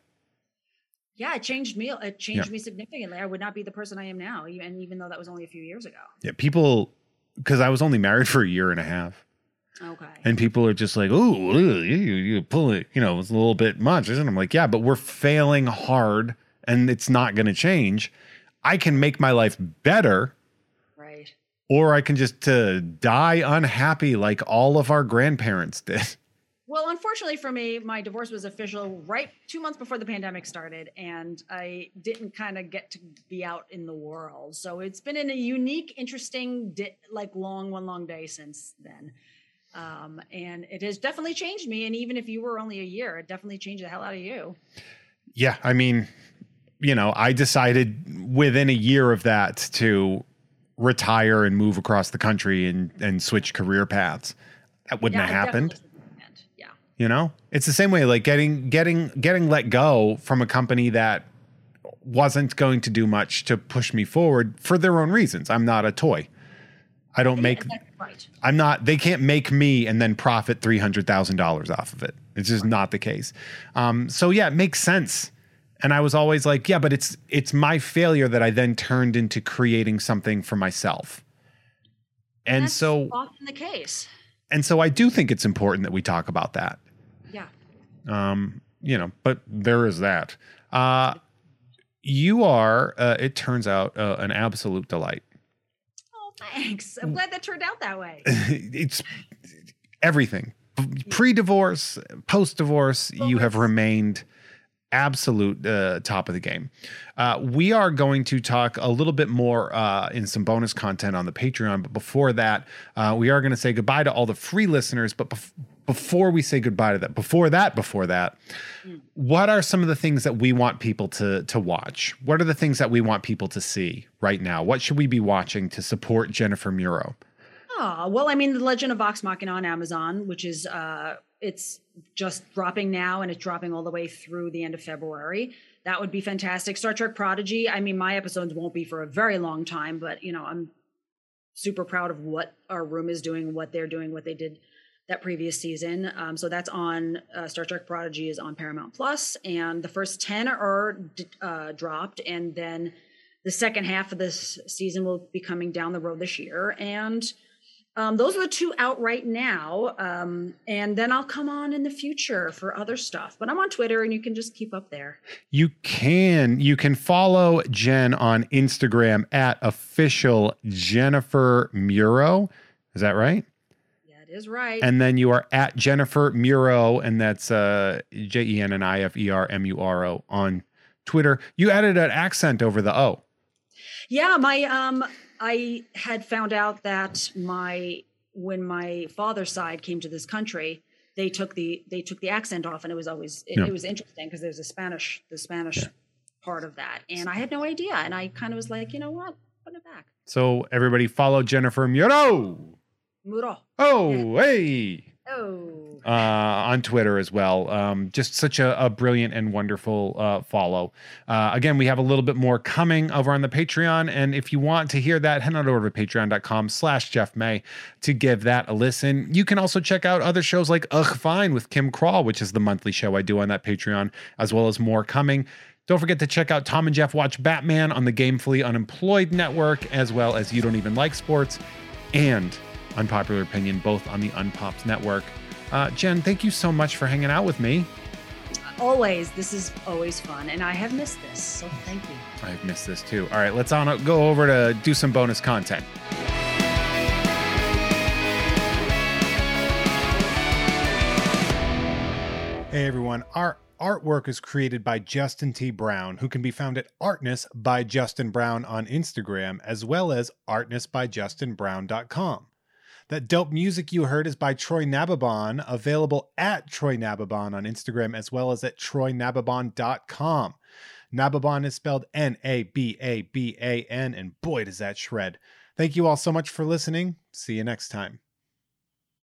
Yeah, it changed me. It changed me significantly. I would not be the person I am now, and even though that was only a few years ago. Yeah, people because I was only married for a year and a half. Okay. And people are just like, "Oh, you, you pull it, you know, it's a little bit much." isn't?" it? I'm like, "Yeah, but we're failing hard, and it's not going to change. I can make my life better. Or I can just uh, die unhappy like all of our grandparents did." Well, unfortunately for me, my divorce was official right two months before the pandemic started, and I didn't kind of get to be out in the world. So it's been in a unique, interesting, di- like long, one long day since then. Um, and it has definitely changed me. And even if you were only a year, it definitely changed the hell out of you. Yeah, I mean, you know, I decided within a year of that to retire and move across the country and and switch career paths. That wouldn't Yeah, have happened. Yeah. You know, it's the same way like getting getting getting let go from a company that wasn't going to do much to push me forward for their own reasons. I'm not a toy. I don't make. Yeah, that's right. I'm not. They can't make me and then profit three hundred thousand dollars off of it. It's just not the case. Um, so yeah, it makes sense. And I was always like, yeah, but it's it's my failure that I then turned into creating something for myself. And That's so often the case. and so I do think it's important that we talk about that. Yeah. Um, you know, but there is that. Uh, you are, uh, it turns out, uh, an absolute delight. Oh, thanks. I'm glad that turned out that way. it's everything pre-divorce, post-divorce. You have remained absolute uh, top of the game. Uh, we are going to talk a little bit more uh, in some bonus content on the Patreon, but before that, uh, we are going to say goodbye to all the free listeners. But bef- before we say goodbye to that, before that, before that, what are some of the things that we want people to to watch? What are the things that we want people to see right now? What should we be watching to support Jennifer Muro? Oh, well, I mean, The Legend of Vox Machina on Amazon, which is uh it's just dropping now and it's dropping all the way through the end of February. That would be fantastic. Star Trek Prodigy. I mean, my episodes won't be for a very long time, but you know, I'm super proud of what our room is doing, what they're doing, what they did that previous season. Um, so that's on uh, Star Trek Prodigy is on Paramount Plus, and the first ten are uh, dropped, and then the second half of this season will be coming down the road this year, and um, those are the two out right now. Um, and then I'll come on in the future for other stuff. But I'm on Twitter and you can just keep up there. You can. You can follow Jen on Instagram at official Jennifer Muro. Is that right? Yeah, it is right. And then you are at Jennifer Muro, and that's uh, J E N N I F E R M U R O on Twitter. You added an accent over the O. Yeah, my um I had found out that my when my father's side came to this country, they took the they took the accent off, and it was always it, yeah. it was interesting because there's a Spanish the Spanish yeah. part of that, and I had no idea, and I kind of was like, you know what, put it back. So everybody follow Jennifer Muro. Muro. Oh, yeah. hey. Oh. Uh, on Twitter as well. Um, just such a, a, brilliant and wonderful uh, follow. Uh, again, we have a little bit more coming over on the Patreon. And if you want to hear that, head on over to patreon.com slash Jeff May to give that a listen. You can also check out other shows like Ugh Fine with Kim Crawl, which is the monthly show I do on that Patreon, as well as more coming. Don't forget to check out Tom and Jeff Watch Batman on the Gamefully Unemployed Network, as well as You Don't Even Like Sports and Unpopular Opinion, both on the Unpops Network. Uh, Jen, thank you so much for hanging out with me. Always. This is always fun. And I have missed this. So thank you. I've missed this too. All right, let's on go over to do some bonus content. Hey everyone, our artwork is created by Justin T. Brown, who can be found at Artness by Justin Brown on Instagram, as well as artnessbyjustinbrown.com. That dope music you heard is by Troy Nababan, available at Troy Nababan on Instagram as well as at troynababan.com. Nababan is spelled N A B A B A N, and boy, does that shred. Thank you all so much for listening. See you next time.